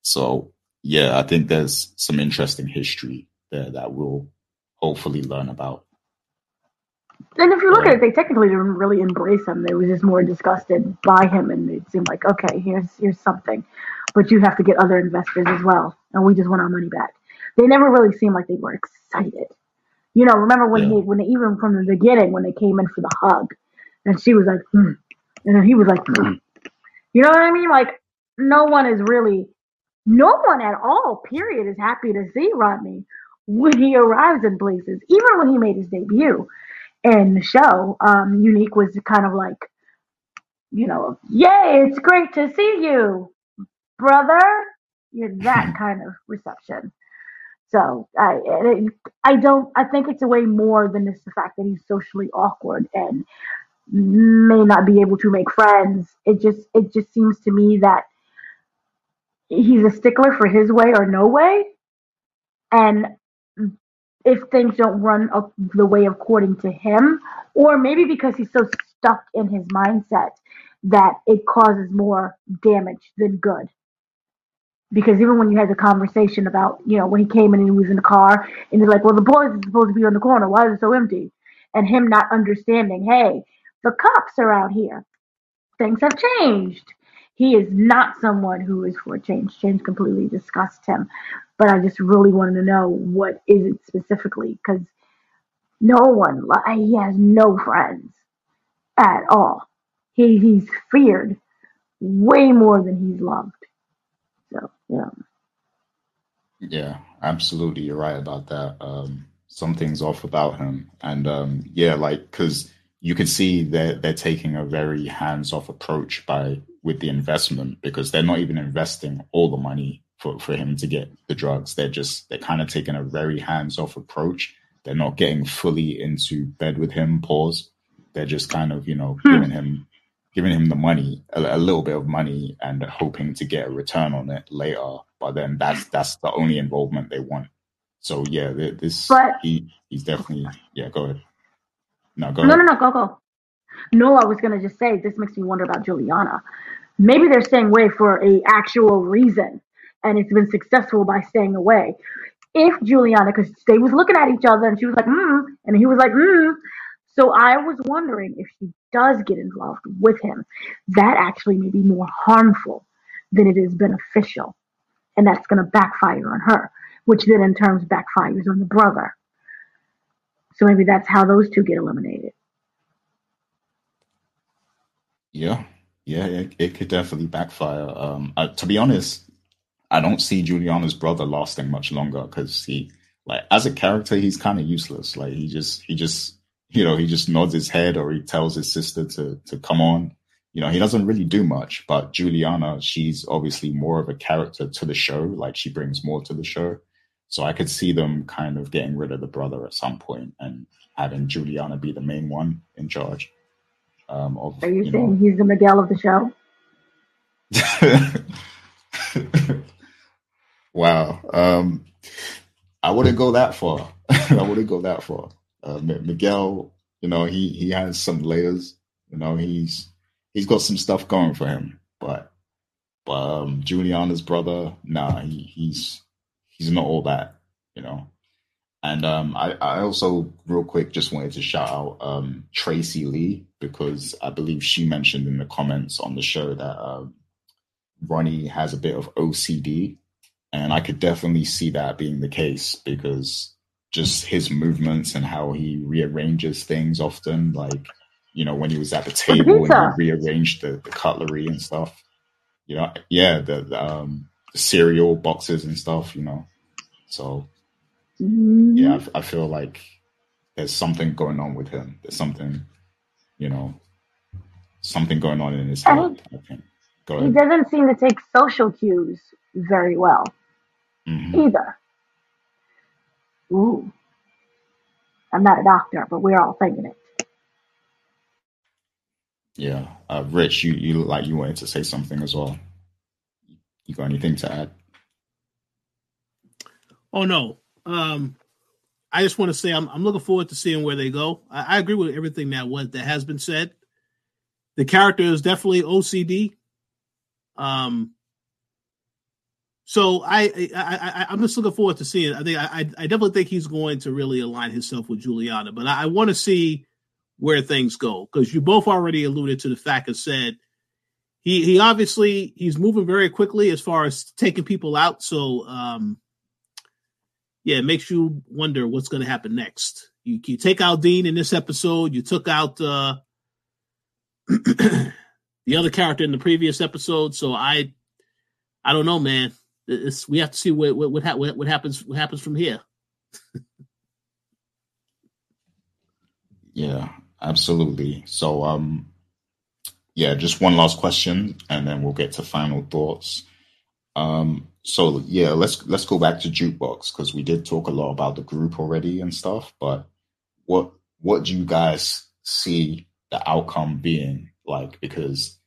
so yeah, I think there's some interesting history there that we'll hopefully learn about. And if you look at it, they technically didn't really embrace him. They were just more disgusted by him, and it seemed like, okay, here's here's something, but you have to get other investors as well, and we just want our money back. They never really seemed like they were excited. You know, remember when yeah. he when they, even from the beginning when they came in for the hug, and she was like, hmm. and then he was like, hmm. you know what I mean? Like no one is really no one at all, period, is happy to see Rodney when he arrives in places, even when he made his debut in the show. Um, Unique was kind of like, you know, yay, it's great to see you, brother. You're that *laughs* kind of reception. So I, I don't. I think it's a way more than just the fact that he's socially awkward and may not be able to make friends. It just, it just seems to me that he's a stickler for his way or no way. And if things don't run the way according to him, or maybe because he's so stuck in his mindset that it causes more damage than good. Because even when you had the conversation about, you know, when he came in and he was in the car, and he's like, well, the boys are supposed to be on the corner. Why is it so empty? And him not understanding, hey, the cops are out here. things have changed. He is not someone who is for change. Change completely disgusts him. But I just really wanted to know what is it specifically because no one, he has no friends at all. He, he's feared way more than he's loved. So, yeah. Yeah, absolutely. You're right about that. Um, something's off about him. And um, yeah, like, because you can see that they're taking a very hands-off approach by with the investment because they're not even investing all the money for, for him to get the drugs. They're just they're kind of taking a very hands-off approach. They're not getting fully into bed with him. Pause. They're just kind of you know hmm. giving him giving him the money, a, a, little bit of money, and hoping to get a return on it later. But then that's that's the only involvement they want. So yeah, this but, he he's definitely yeah. Go ahead. No, go no, ahead. no, no, go go. No, I was gonna just say this makes me wonder about Juliana. Maybe they're staying away for a actual reason, and it's been successful by staying away. If Juliana, because they was looking at each other, and she was like, "Hmm," and he was like, "Hmm." So I was wondering if she does get involved with him, that actually may be more harmful than it is beneficial, and that's going to backfire on her, which then in turn backfires on the brother. So maybe that's how those two get eliminated. Yeah, yeah, it, it could definitely backfire. Um, uh, to be honest, I don't see Juliana's brother lasting much longer because he, like, as a character, he's kind of useless. Like, he just, he just, you know, he just nods his head or he tells his sister to to come on. You know, he doesn't really do much. But Juliana, she's obviously more of a character to the show. Like, she brings more to the show. So I could see them kind of getting rid of the brother at some point and having Juliana be the main one in charge. Um, of, Are you, you saying know, he's the Miguel of the show? *laughs* wow. Um, I wouldn't go that far. *laughs* I wouldn't go that far. Uh, Miguel, you know, he he has some layers. You know, he's he's got some stuff going for him. But but um, Juliana's brother, nah, he, he's he's not all that, you know. And um, I, I also, real quick, just wanted to shout out um, Tracy Lee because I believe she mentioned in the comments on the show that um, Ronnie has a bit of OCD. And I could definitely see that being the case because just his movements and how he rearranges things often, like, you know, when he was at the table and he rearranged the, the cutlery and stuff. You know, yeah, the, the um, cereal boxes and stuff, you know. So mm-hmm. yeah, I, I, feel like there's something going on with him. There's something, you know, something going on in his head. I think. He doesn't seem to take social cues very well mm-hmm. either. Ooh. I'm not a doctor, but we're all thinking it. Yeah. Uh, Rich, you, you look like you wanted to say something as well. You got anything to add? Oh no. Um, I just want to say I'm, I'm looking forward to seeing where they go. I, I agree with everything that was that has been said. The character is definitely OCD. Um, so I, I, I am just looking forward to seeing. I think I, I definitely think he's going to really align himself with Juliana, but I, I want to see where things go because you both already alluded to the fact and said he he obviously he's moving very quickly as far as taking people out. So um, yeah, it makes you wonder what's going to happen next. You, you take out Deen in this episode. You took out uh, *clears throat* the other character in the previous episode. So I, I don't know, man. It's, we have to see what what what, ha- what happens what happens from here. yeah, absolutely. So um, yeah, just one last question, and then we'll get to final thoughts. Um, so yeah, let's let's go back to jukebox because we did talk a lot about the group already and stuff. But what what do you guys see the outcome being like? Because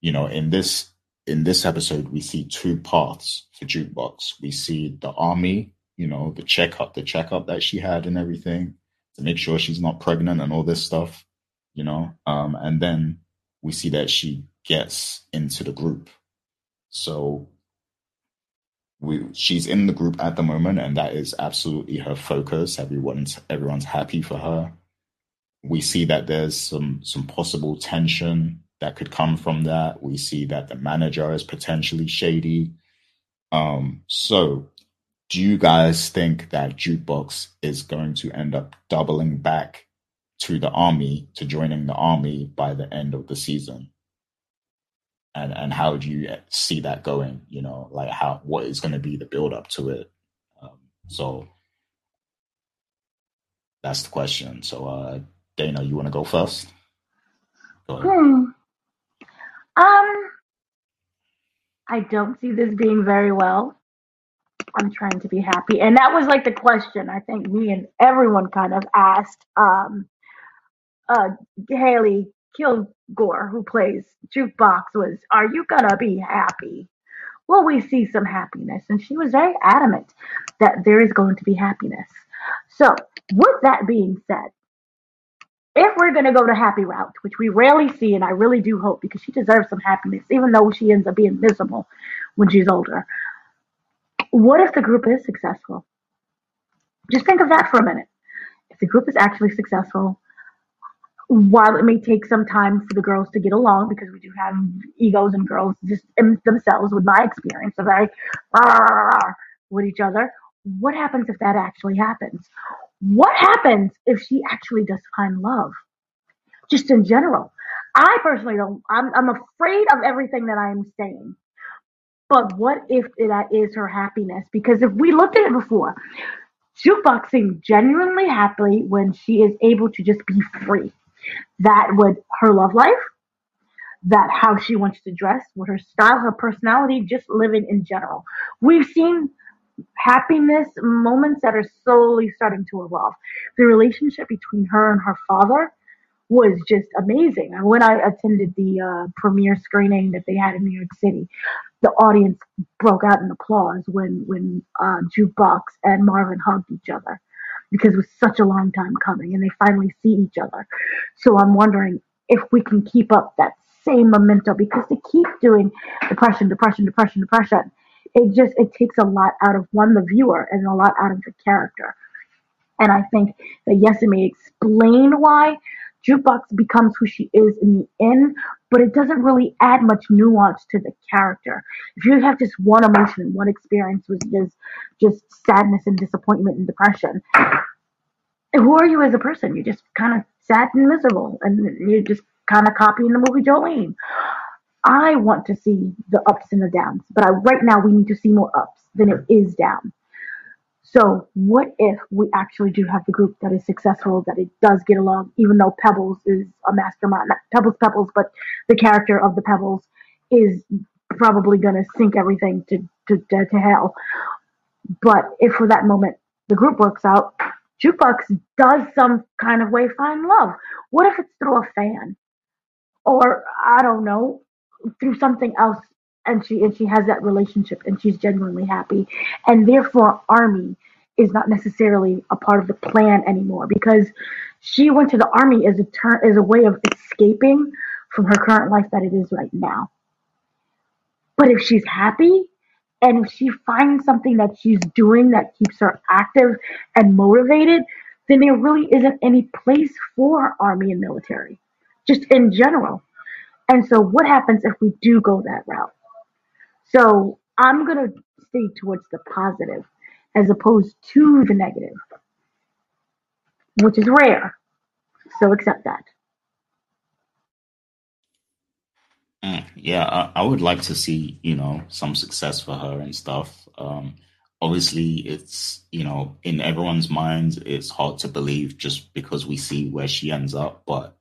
you know, in this in this episode, we see two paths for jukebox. We see the army, you know, the checkup, the checkup that she had and everything to make sure she's not pregnant and all this stuff, you know. Um, and then we see that she gets into the group. So we she's in the group at the moment and that is absolutely her focus everyone's everyone's happy for her we see that there's some some possible tension that could come from that. We see that the manager is potentially shady. Um, so do you guys think that Jukebox is going to end up doubling back to the army, to joining the army by the end of the season? And and how do you see that going? You know, like how what is going to be the build up to it? Um, so that's the question. So, uh, Dana, you want to go first? Go hmm. Um, I don't see this being very well. I'm trying to be happy. And that was like the question I think me and everyone kind of asked um uh Hailey Kilgore, who plays Jukebox, was, Are you gonna be happy? Well, we see some happiness, and she was very adamant that there is going to be happiness. So, with that being said, if we're going to go the happy route, which we rarely see, and I really do hope because she deserves some happiness, even though she ends up being miserable when she's older, what if the group is successful? Just think of that for a minute. If the group is actually successful, while it may take some time for the girls to get along, because we do have egos and girls just themselves, with my experience, are very with each other. What happens if that actually happens? What happens if she actually does find love? Just in general. I personally don't, I'm, I'm afraid of everything that I'm saying but what if that is her happiness? Because if we looked at it before, Jukebox seemed genuinely happy when she is able to just be free. That would her love life, that how she wants to dress, what her style, her personality, just living in general. We've seen happiness moments that are slowly starting to evolve. The relationship between her and her father was just amazing. And when I attended the uh, premiere screening that they had in New York City, the audience broke out in applause when when uh, Jukebox and Marvin hugged each other because it was such a long time coming, and they finally see each other. So I'm wondering if we can keep up that same momentum because to keep doing depression, depression, depression, depression, it just it takes a lot out of one the viewer and a lot out of the character. And I think that yes, it may explain why Jukebox becomes who she is in the end, but it doesn't really add much nuance to the character. If you have just one emotion, one experience which is just sadness and disappointment and depression, who are you as a person? You're just kind of sad and miserable, and you're just kind of copying the movie Jolene. I want to see the ups and the downs, but I, right now we need to see more ups than it is down. So what if we actually do have the group that is successful, that it does get along, even though Pebbles is a mastermind, not Pebbles Pebbles, but the character of the Pebbles is probably going to sink everything to, to, to, to hell. But if for that moment the group works out, Jukebox does some kind of way find love. What if it's through a fan? Or I don't know, through something else and she and she has that relationship and she's genuinely happy. And therefore army is not necessarily a part of the plan anymore because she went to the army as a turn as a way of escaping from her current life that it is right now. But if she's happy and if she finds something that she's doing that keeps her active and motivated then there really isn't any place for army and military. Just in general and so what happens if we do go that route so I'm going to stay towards the positive as opposed to the negative, which is rare. So accept that. Mm, yeah, I, I, would like to see, you know, some success for her and stuff. Um, obviously, it's, you know, in everyone's minds, it's hard to believe just because we see where she ends up. But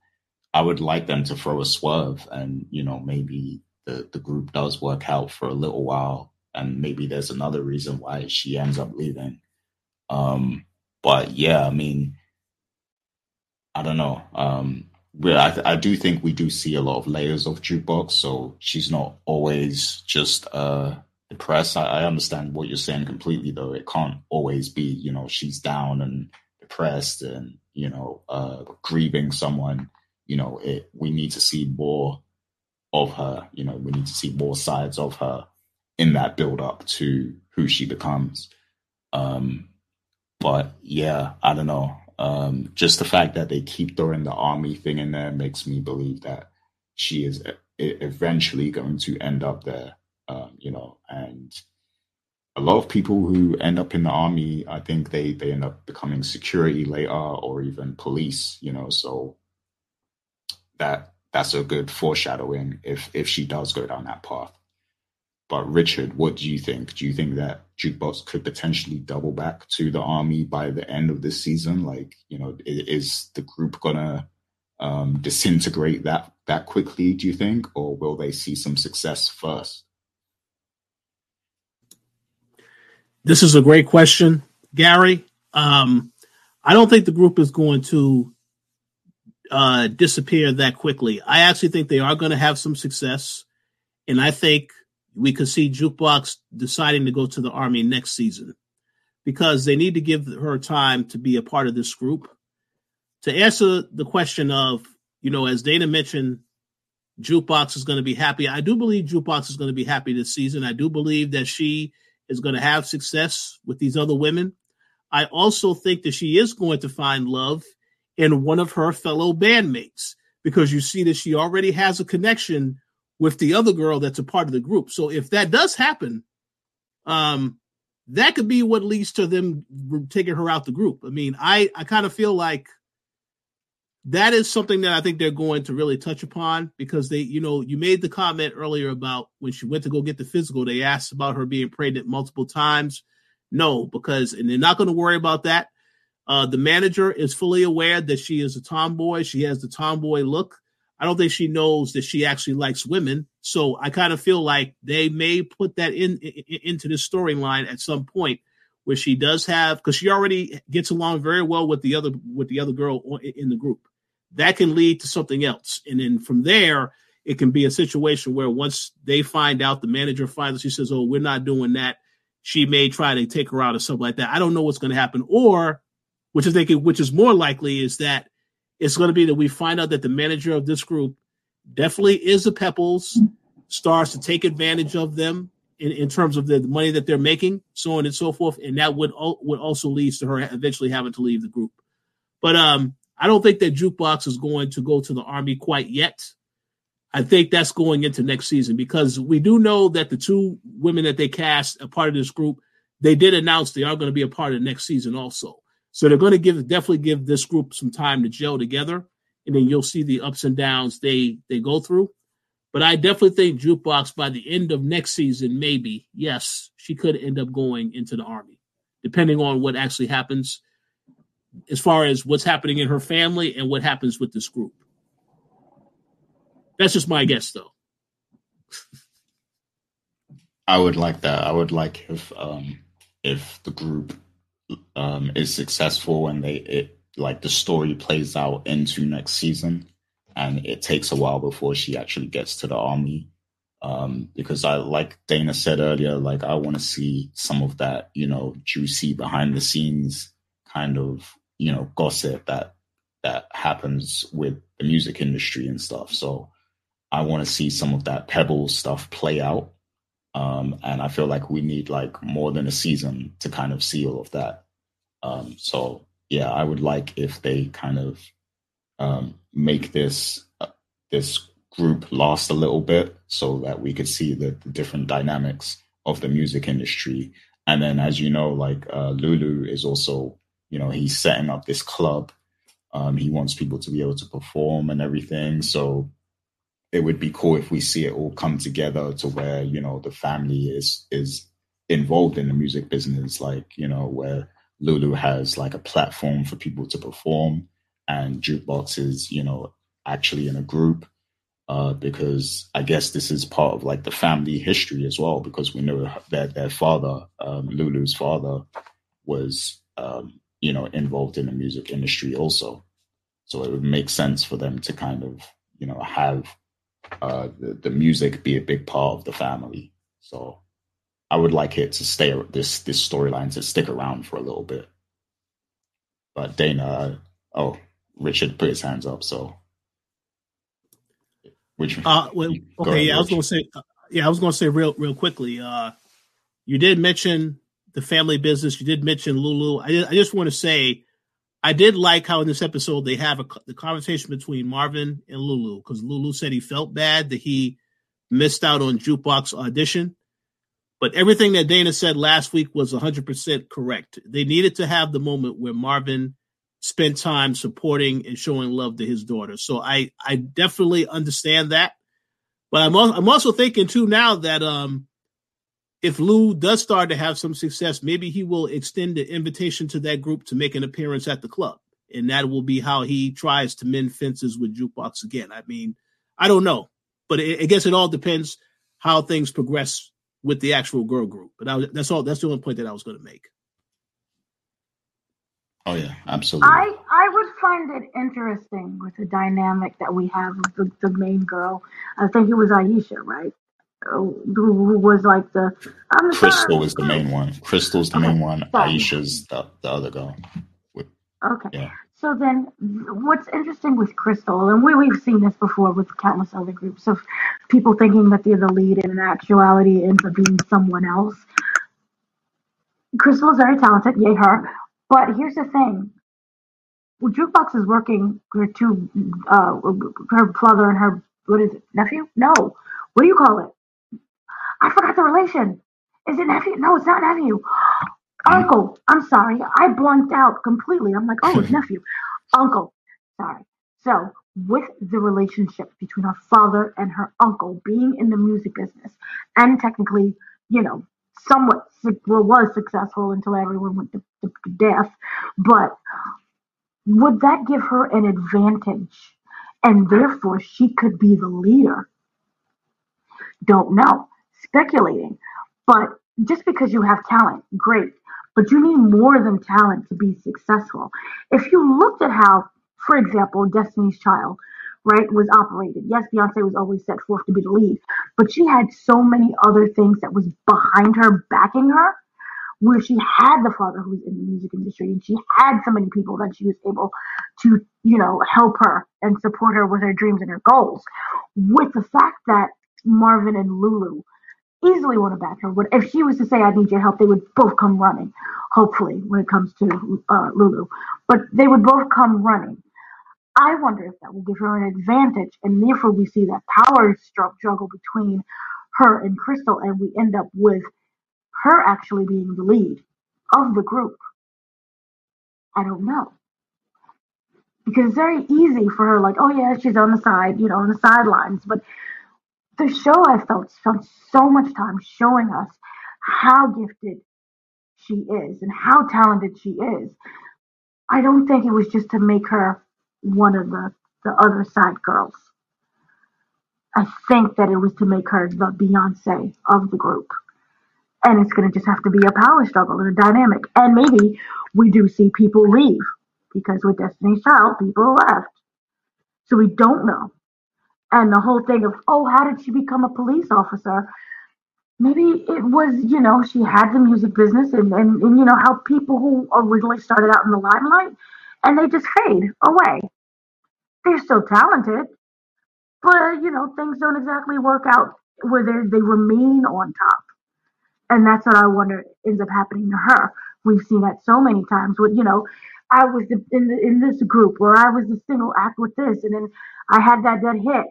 I would like them to throw a swerve and, you know, maybe the, the group does work out for a little while and maybe there's another reason why she ends up leaving. Um but yeah i mean i don't know. Um I, I do think we do see a lot of layers of jukebox so she's not always just uh depressed. I, I understand what you're saying completely though. It can't always be you know she's down and depressed and you know uh grieving someone you know it we need to see more of her. You know, we need to see more sides of her in that build up to who she becomes. Um, but yeah, I don't know. Um, just the fact that they keep throwing the army thing in there makes me believe that she is eventually going to end up there. Um, you know, and a lot of people who end up in the army, I think they they end up becoming security later or even police. You know, so that that's a good foreshadowing if if she does go down that path. But Richard, what do you think? Do you think that Jukebox could potentially double back to the army by the end of this season? Like, you know, is the group gonna um, disintegrate that that quickly? Do you think, or will they see some success first? This is a great question, Gary. Um, I don't think the group is going to uh, disappear that quickly. I actually think they are going to have some success, and I think we could see Jukebox deciding to go to the army next season because they need to give her time to be a part of this group. To answer the question of, you know, as Dana mentioned, Jukebox is going to be happy. I do believe Jukebox is going to be happy this season. I do believe that she is going to have success with these other women. I also think that she is going to find love in one of her fellow bandmates because you see that she already has a connection with the other girl that's a part of the group. So if that does happen, um, that could be what leads to them taking her out the group. I mean, I I kind of feel like that is something that I think they're going to really touch upon because they, you know, you made the comment earlier about when she went to go get the physical, they asked about her being pregnant multiple times. No, because and they're not going to worry about that. Uh, the manager is fully aware that she is a tomboy. She has the tomboy look. I don't think she knows that she actually likes women. So I kind of feel like they may put that in, in into the storyline at some point where she does have because she already gets along very well with the other with the other girl in the group. That can lead to something else, and then from there it can be a situation where once they find out, the manager finds she says, "Oh, we're not doing that." She may try to take her out or something like that. I don't know what's going to happen, or which is thinking, which is more likely is that it's going to be that we find out that the manager of this group definitely is the Pebbles, starts to take advantage of them in, in terms of the money that they're making, so on and so forth, and that would would also leads to her eventually having to leave the group. But um, I don't think that Jukebox is going to go to the army quite yet. I think that's going into next season because we do know that the two women that they cast a part of this group, they did announce they are going to be a part of next season also. So they're going to give definitely give this group some time to gel together, and then you'll see the ups and downs they they go through. But I definitely think Jukebox by the end of next season, maybe yes, she could end up going into the army, depending on what actually happens as far as what's happening in her family and what happens with this group. That's just my guess, though. I would like that. I would like if um if the group um, is successful and they it like the story plays out into next season, and it takes a while before she actually gets to the army. Um, because I like Dana said earlier, like I want to see some of that, you know, juicy behind the scenes kind of, you know, gossip that that happens with the music industry and stuff. So I want to see some of that pebble stuff play out um, and I feel like we need like more than a season to kind of see all of that. Um, so yeah, I would like if they kind of um, make this uh, this group last a little bit so that we could see the, the, different dynamics of the music industry. And then, as you know, like uh, Lulu is also, you know, he's setting up this club. Um, he wants people to be able to perform and everything. So it would be cool if we see it all come together to where you know the family is is involved in the music business like you know where lulu has like a platform for people to perform and jukebox is you know actually in a group uh, because I guess this is part of like the family history as well, because we know that their father, um, Lulu's father, was um, you know involved in the music industry also. So it would make sense for them to kind of you know have uh, the, the music be a big part of the family. So I would like it to stay this this storyline to stick around for a little bit. But Dana, oh, Richard put his hands up. So, which uh, well, okay, ahead, yeah, I was to say, uh, yeah, I was to say real real quickly. Uh, you did mention the family business. You did mention Lulu. I I just want to say, I did like how in this episode they have a, the conversation between Marvin and Lulu because Lulu said he felt bad that he missed out on Jukebox audition. But everything that Dana said last week was 100% correct. They needed to have the moment where Marvin spent time supporting and showing love to his daughter. So I I definitely understand that. But I'm I'm also thinking too now that um if Lou does start to have some success, maybe he will extend the invitation to that group to make an appearance at the club. And that will be how he tries to mend fences with Jukebox again. I mean, I don't know, but I guess it all depends how things progress with the actual girl group. But I, that's all. That's the only point that I was going to make. Oh yeah, absolutely. I I would find it interesting with the dynamic that we have with the, the main girl. I think it was Aisha, right? Who was like the I'm Crystal is the main one. Crystal's the okay. main one. Sorry. Aisha's the, the other girl. With, okay. Yeah. So then, what's interesting with Crystal, and we, we've seen this before with countless other groups of people thinking that they're the lead and in actuality ends up being someone else. Crystal is very talented, yay her. But here's the thing: well, Jukebox is working her two, uh, her father and her what is it, nephew? No, what do you call it? I forgot the relation. Is it nephew? No, it's not nephew. Hmm? Uncle. I'm sorry. I blanked out completely. I'm like, oh, it's *laughs* nephew. Uncle. Sorry. So, with the relationship between her father and her uncle being in the music business and technically, you know, somewhat well, was successful until everyone went to, to, to death, but would that give her an advantage? And therefore, she could be the leader. Don't know speculating. But just because you have talent, great. But you need more than talent to be successful. If you looked at how, for example, Destiny's Child, right, was operated. Yes, Beyonce was always set forth to be the lead, but she had so many other things that was behind her, backing her, where she had the father who was in the music industry and she had so many people that she was able to, you know, help her and support her with her dreams and her goals. With the fact that Marvin and Lulu easily want to back her. But if she was to say, I need your help, they would both come running, hopefully, when it comes to uh, Lulu. But they would both come running. I wonder if that will give her an advantage, and therefore we see that power struggle between her and Crystal, and we end up with her actually being the lead of the group. I don't know. Because it's very easy for her, like, oh yeah, she's on the side, you know, on the sidelines. But the show I felt spent so much time showing us how gifted she is and how talented she is. I don't think it was just to make her one of the, the other side girls. I think that it was to make her the Beyonce of the group. And it's going to just have to be a power struggle and a dynamic. And maybe we do see people leave because with Destiny's Child, people left. So we don't know and the whole thing of oh how did she become a police officer? Maybe it was you know she had the music business and, and, and you know how people who originally started out in the limelight and they just fade away. They're so talented but you know things don't exactly work out where they remain on top. And that's what i wonder ends up happening to her. We've seen that so many times with you know i was in the, in this group where i was the single act with this and then i had that dead hit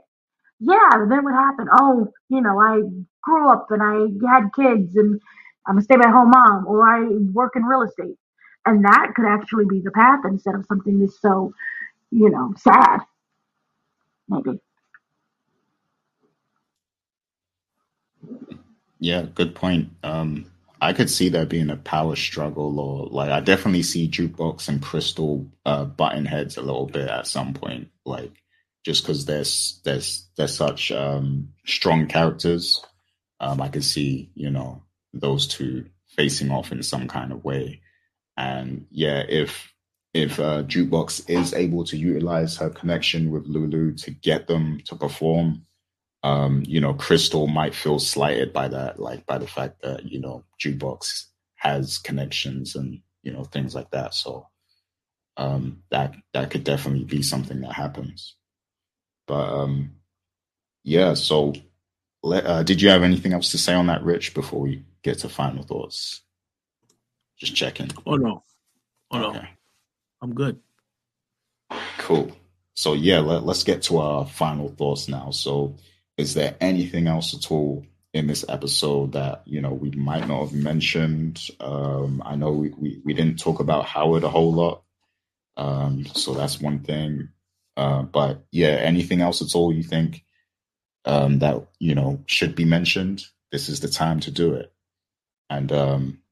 yeah, then what happened? Oh, you know, I grew up and I had kids and I'm a stay at home mom or I work in real estate. And that could actually be the path instead of something that's so, you know, sad. Maybe. Yeah, good point. Um, I could see there being a power struggle, or like I definitely see Jukebox and Crystal uh, button heads a little bit at some point. Like just because there's there's there's such um, strong characters. Um, I can see you know those two facing off in some kind of way, and yeah, if if uh, Jukebox is able to utilize her connection with Lulu to get them to perform, um, you know, Crystal might feel slighted by that, like by the fact that you know Jukebox has connections and you know things like that. So um, that that could definitely be something that happens. But um, yeah, so uh, did you have anything else to say on that, Rich, before we get to final thoughts? Just checking. Oh no, oh no. Okay. I'm good. Cool. So yeah, let, let's get to our final thoughts now. So, is there anything else at all in this episode that you know we might not have mentioned? Um, I know we, we, we didn't talk about Howard a whole lot, um, so that's one thing. Uh, but yeah, anything else at all you think um, that you know should be mentioned? This is the time to do it. And um,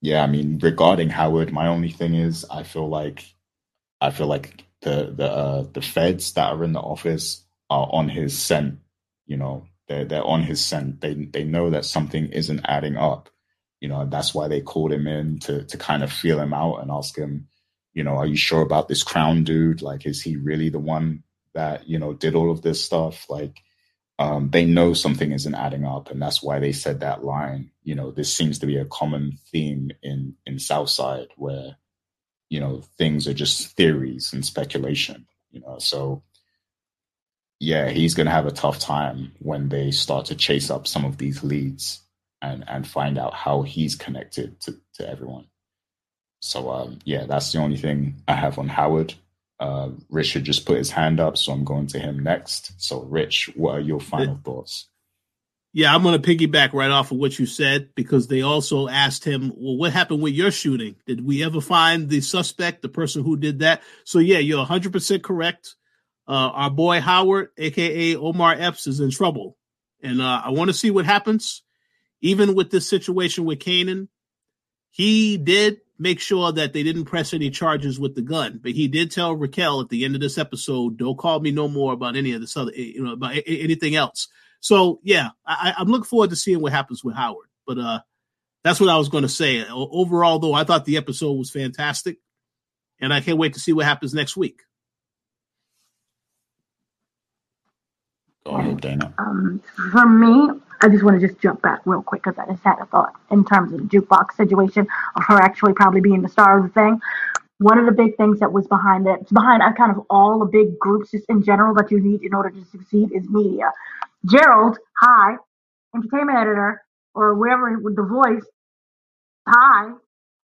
yeah, I mean, regarding Howard, my only thing is I feel like I feel like the the uh, the feds that are in the office are on his scent. You know, they're they're on his scent. They they know that something isn't adding up. You know, that's why they called him in to to kind of feel him out and ask him, you know, are you sure about this crown dude? Like, is he really the one that you know did all of this stuff? Like, um, they know something isn't adding up, and that's why they said that line. You know, this seems to be a common theme in in Southside, where you know things are just theories and speculation. You know, so yeah, he's going to have a tough time when they start to chase up some of these leads and and find out how he's connected to to everyone. So um, yeah, that's the only thing I have on Howard. Uh, Richard just put his hand up, so I'm going to him next. So, Rich, what are your final thoughts? Yeah, I'm going to piggyback right off of what you said because they also asked him, "Well, what happened with your shooting? Did we ever find the suspect, the person who did that?" So, yeah, you're 100 percent correct. Uh, our boy Howard, aka Omar Epps, is in trouble, and uh, I want to see what happens. Even with this situation with Kanan, he did make sure that they didn't press any charges with the gun. But he did tell Raquel at the end of this episode, "Don't call me no more about any of this other, you know, about anything else." So yeah, I, I'm looking forward to seeing what happens with Howard. But uh, that's what I was going to say. Overall, though, I thought the episode was fantastic, and I can't wait to see what happens next week. Go ahead, Dana. Um, for me, I just want to just jump back real quick because I just had a thought in terms of the jukebox situation of her actually probably being the star of the thing. One of the big things that was behind it, behind uh, kind of all the big groups just in general that you need in order to succeed is media. Gerald, hi, entertainment editor, or wherever with the voice, hi,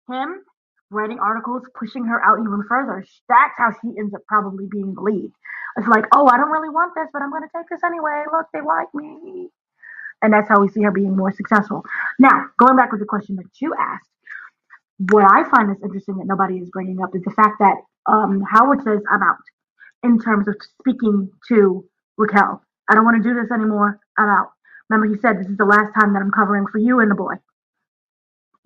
him writing articles, pushing her out even further. That's how she ends up probably being the lead. It's like, oh, I don't really want this, but I'm going to take this anyway. Look, they like me. And that's how we see her being more successful. Now, going back with the question that you asked, what I find is interesting that nobody is bringing up is the fact that um, Howard says, I'm out in terms of speaking to Raquel. I don't want to do this anymore. I'm out. Remember, he said, This is the last time that I'm covering for you and the boy.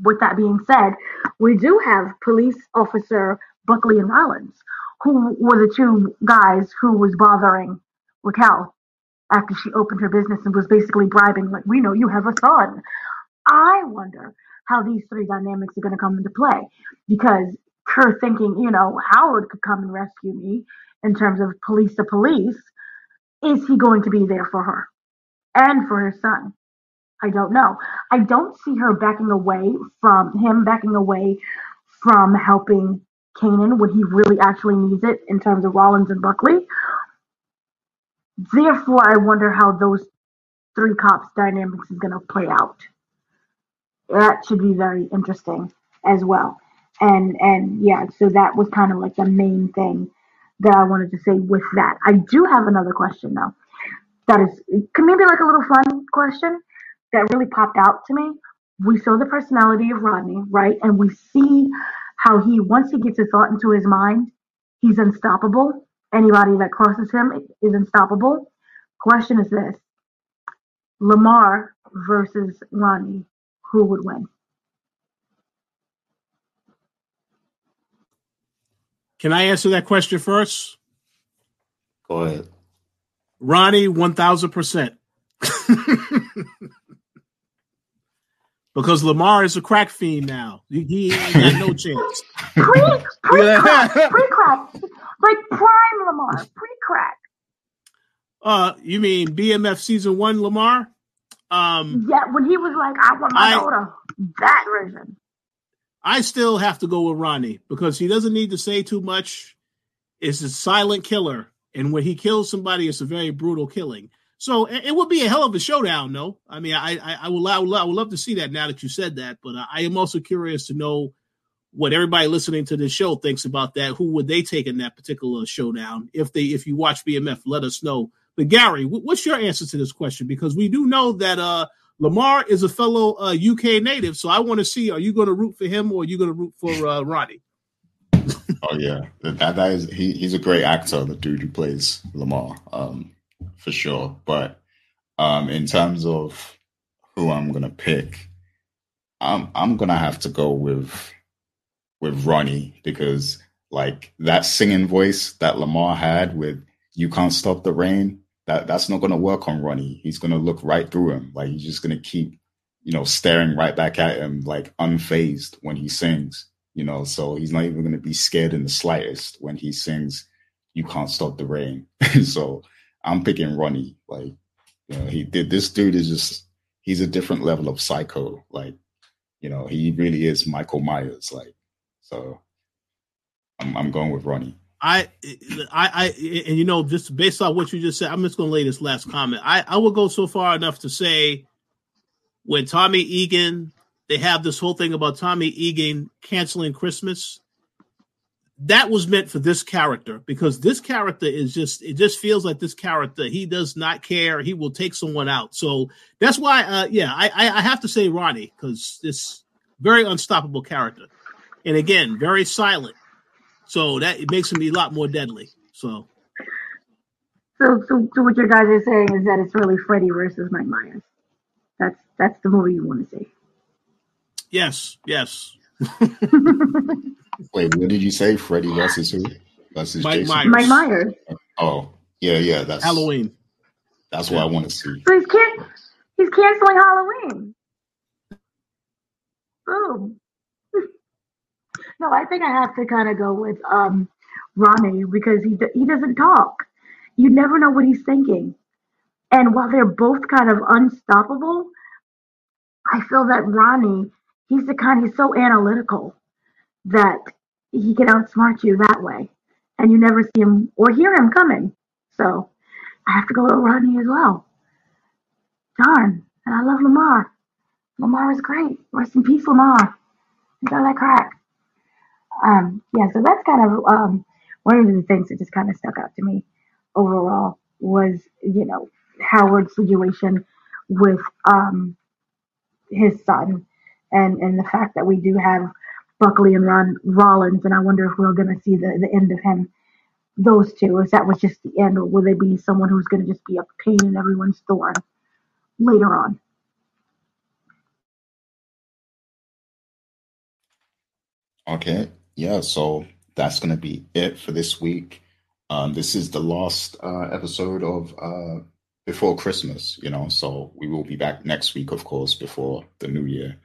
With that being said, we do have police officer Buckley and Rollins, who were the two guys who was bothering Raquel after she opened her business and was basically bribing, like, we know you have a son. I wonder how these three dynamics are going to come into play because her thinking, you know, Howard could come and rescue me in terms of police to police. Is he going to be there for her and for her son? I don't know. I don't see her backing away from him backing away from helping Kanan when he really actually needs it in terms of Rollins and Buckley. Therefore, I wonder how those three cops dynamics is going to play out. That should be very interesting as well. And and yeah, so that was kind of like the main thing that I wanted to say with that. I do have another question though. That is maybe like a little fun question that really popped out to me. We saw the personality of Rodney, right? And we see how he once he gets a thought into his mind, he's unstoppable Anybody that crosses him is unstoppable. Question is this Lamar versus Ronnie, who would win? Can I answer that question first? Go ahead. Ronnie, 1000%. *laughs* because Lamar is a crack fiend now. He, he ain't got no *laughs* chance. pre, pre-crack, *laughs* pre-crack, like prime Lamar, pre-crack. Uh, you mean BMF season one Lamar? Um, yeah, when he was like, "I want my I, daughter," that version. I still have to go with Ronnie because he doesn't need to say too much. It's a silent killer, and when he kills somebody, it's a very brutal killing. So it would be a hell of a showdown, though. I mean, I I, I, would, I, would, I would love to see that now that you said that, but I am also curious to know what everybody listening to this show thinks about that. Who would they take in that particular showdown? If they if you watch BMF, let us know. But Gary, what's your answer to this question? Because we do know that uh, Lamar is a fellow uh, UK native, so I want to see: Are you going to root for him or are you going to root for uh, Ronnie? oh yeah, that, that is he, he's a great actor, the dude who plays Lamar, um, for sure. But um, in terms of who I'm gonna pick, I'm I'm gonna have to go with with Ronnie because like that singing voice that Lamar had with "You Can't Stop the Rain," that that's not gonna work on Ronnie. He's gonna look right through him. Like he's just gonna keep you know staring right back at him, like unfazed when he sings you know, so he's not even to be scared in the slightest when he sings "You Can't Stop the Rain." *laughs* so I'm picking Ronnie. Like, you know, he did. This dude is just he's a different level of psycho. Like, you know, he really is Michael Myers. Like, so I'm, I'm going with Ronnie. I, I, I, and you know, just based on what you just said, I'm just going to lay this last comment. I, I will go so far enough to say when Tommy Egan they have this whole thing about Tommy Egan canceling Christmas. That was meant for this character because this character is just it just feels like this character he does not care he will take someone out so that's why uh yeah I I have to say Ronnie because this very unstoppable character and again very silent so that it makes him a lot more deadly so so, so, so what you guys are saying is that it's really Freddy versus Mike Myers. That's that's the movie you want to see. Yes, yes. *laughs* Wait, what did you say? Freddy versus who? Versus Mike Jason? Myers. Mike Myers. Oh, yeah, yeah. That's Halloween. That's what I want to see. So he's can- he's canceling Halloween. Boom. *laughs* no, I think I have to kind of go with um, Ronnie because he he doesn't talk. You never know what he's thinking. And while they're both kind of unstoppable, I feel that Ronnie he's the kind he's so analytical that he can outsmart you that way. And you never see him or hear him coming. So i have to go with rodney as well. Darn. And i love lamar. Lamar is great. Rest in peace lamar. Got that crack. Um yeah so that's kind of um one of the things that just kind of stuck out to me overall was you know howard's situation with um his son and and the fact that we do have Buckley and Ron Rollins, and I wonder if we're going to see the, the end of him. Those two, if that was just the end, or will they be someone who's going to just be a pain in everyone's thorn later on? Okay, yeah. So that's going to be it for this week. Um, this is the last uh, episode of uh, before Christmas, you know. So we will be back next week, of course, before the new year.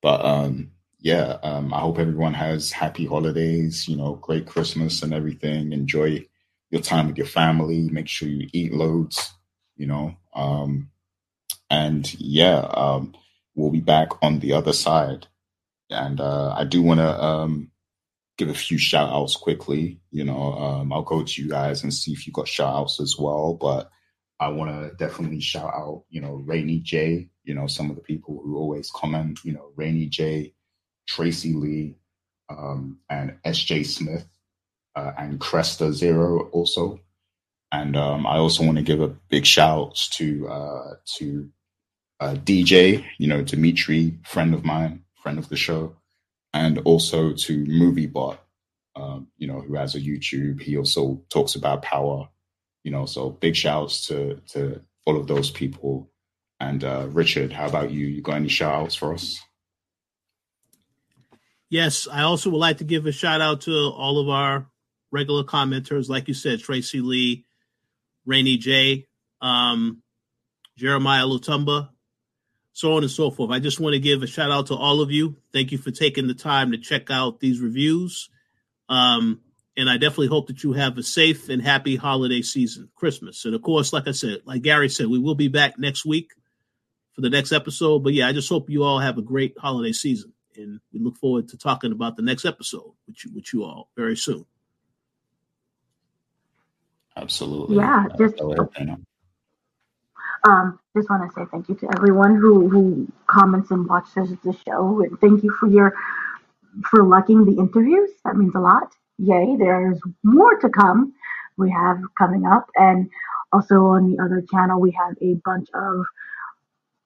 But um, yeah, um, I hope everyone has happy holidays, you know, great Christmas and everything. Enjoy your time with your family. Make sure you eat loads, you know. Um, and yeah, um, we'll be back on the other side. And uh, I do want to um, give a few shout outs quickly. You know, um, I'll go to you guys and see if you got shout outs as well. But I want to definitely shout out, you know, Rainy J, you know, some of the people who always comment, you know, Rainy J, Tracy Lee, um, and SJ Smith, uh, and Cresta Zero also. And um, I also want to give a big shout out to uh, to uh, DJ, you know, Dimitri, friend of mine, friend of the show, and also to MovieBot, um, you know, who has a YouTube. He also talks about power you know, so big shouts to to all of those people. And uh, Richard, how about you? You got any shout outs for us? Yes, I also would like to give a shout out to all of our regular commenters, like you said, Tracy Lee, Rainy J, um, Jeremiah Lutumba, so on and so forth. I just want to give a shout out to all of you. Thank you for taking the time to check out these reviews. Um, and I definitely hope that you have a safe and happy holiday season, Christmas. And of course, like I said, like Gary said, we will be back next week for the next episode. But yeah, I just hope you all have a great holiday season. And we look forward to talking about the next episode with you, with you all very soon. Absolutely. Yeah, just um, just want to say thank you to everyone who who comments and watches the show, and thank you for your for liking the interviews. That means a lot. Yay, there's more to come. We have coming up, and also on the other channel, we have a bunch of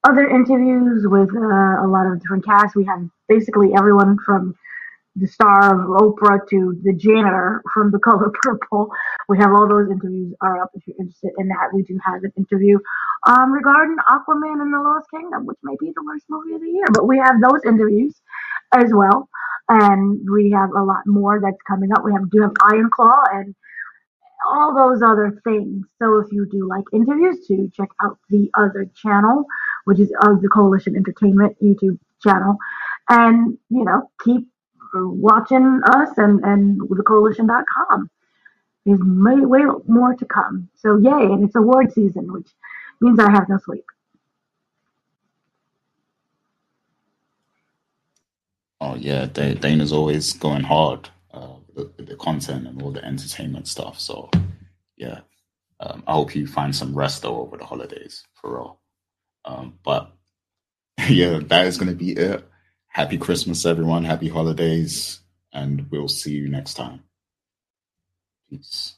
other interviews with uh, a lot of different casts. We have basically everyone from the star of Oprah to the janitor from The Color Purple. We have all those interviews are up if you're interested in that. We do have an interview um, regarding Aquaman and the Lost Kingdom, which may be the worst movie of the year, but we have those interviews as well. And we have a lot more that's coming up. We have do have Iron Claw and all those other things. So if you do like interviews, to check out the other channel, which is of the Coalition Entertainment YouTube channel, and you know keep watching us and and the coalition.com. There's way, way more to come. So yay! And it's award season, which means I have no sleep. Oh yeah, Dana's always going hard uh, the, the content and all the entertainment stuff. So yeah, um, I hope you find some rest though over the holidays for real. Um, but *laughs* yeah, that is going to be it. Happy Christmas, everyone. Happy holidays, and we'll see you next time. Peace.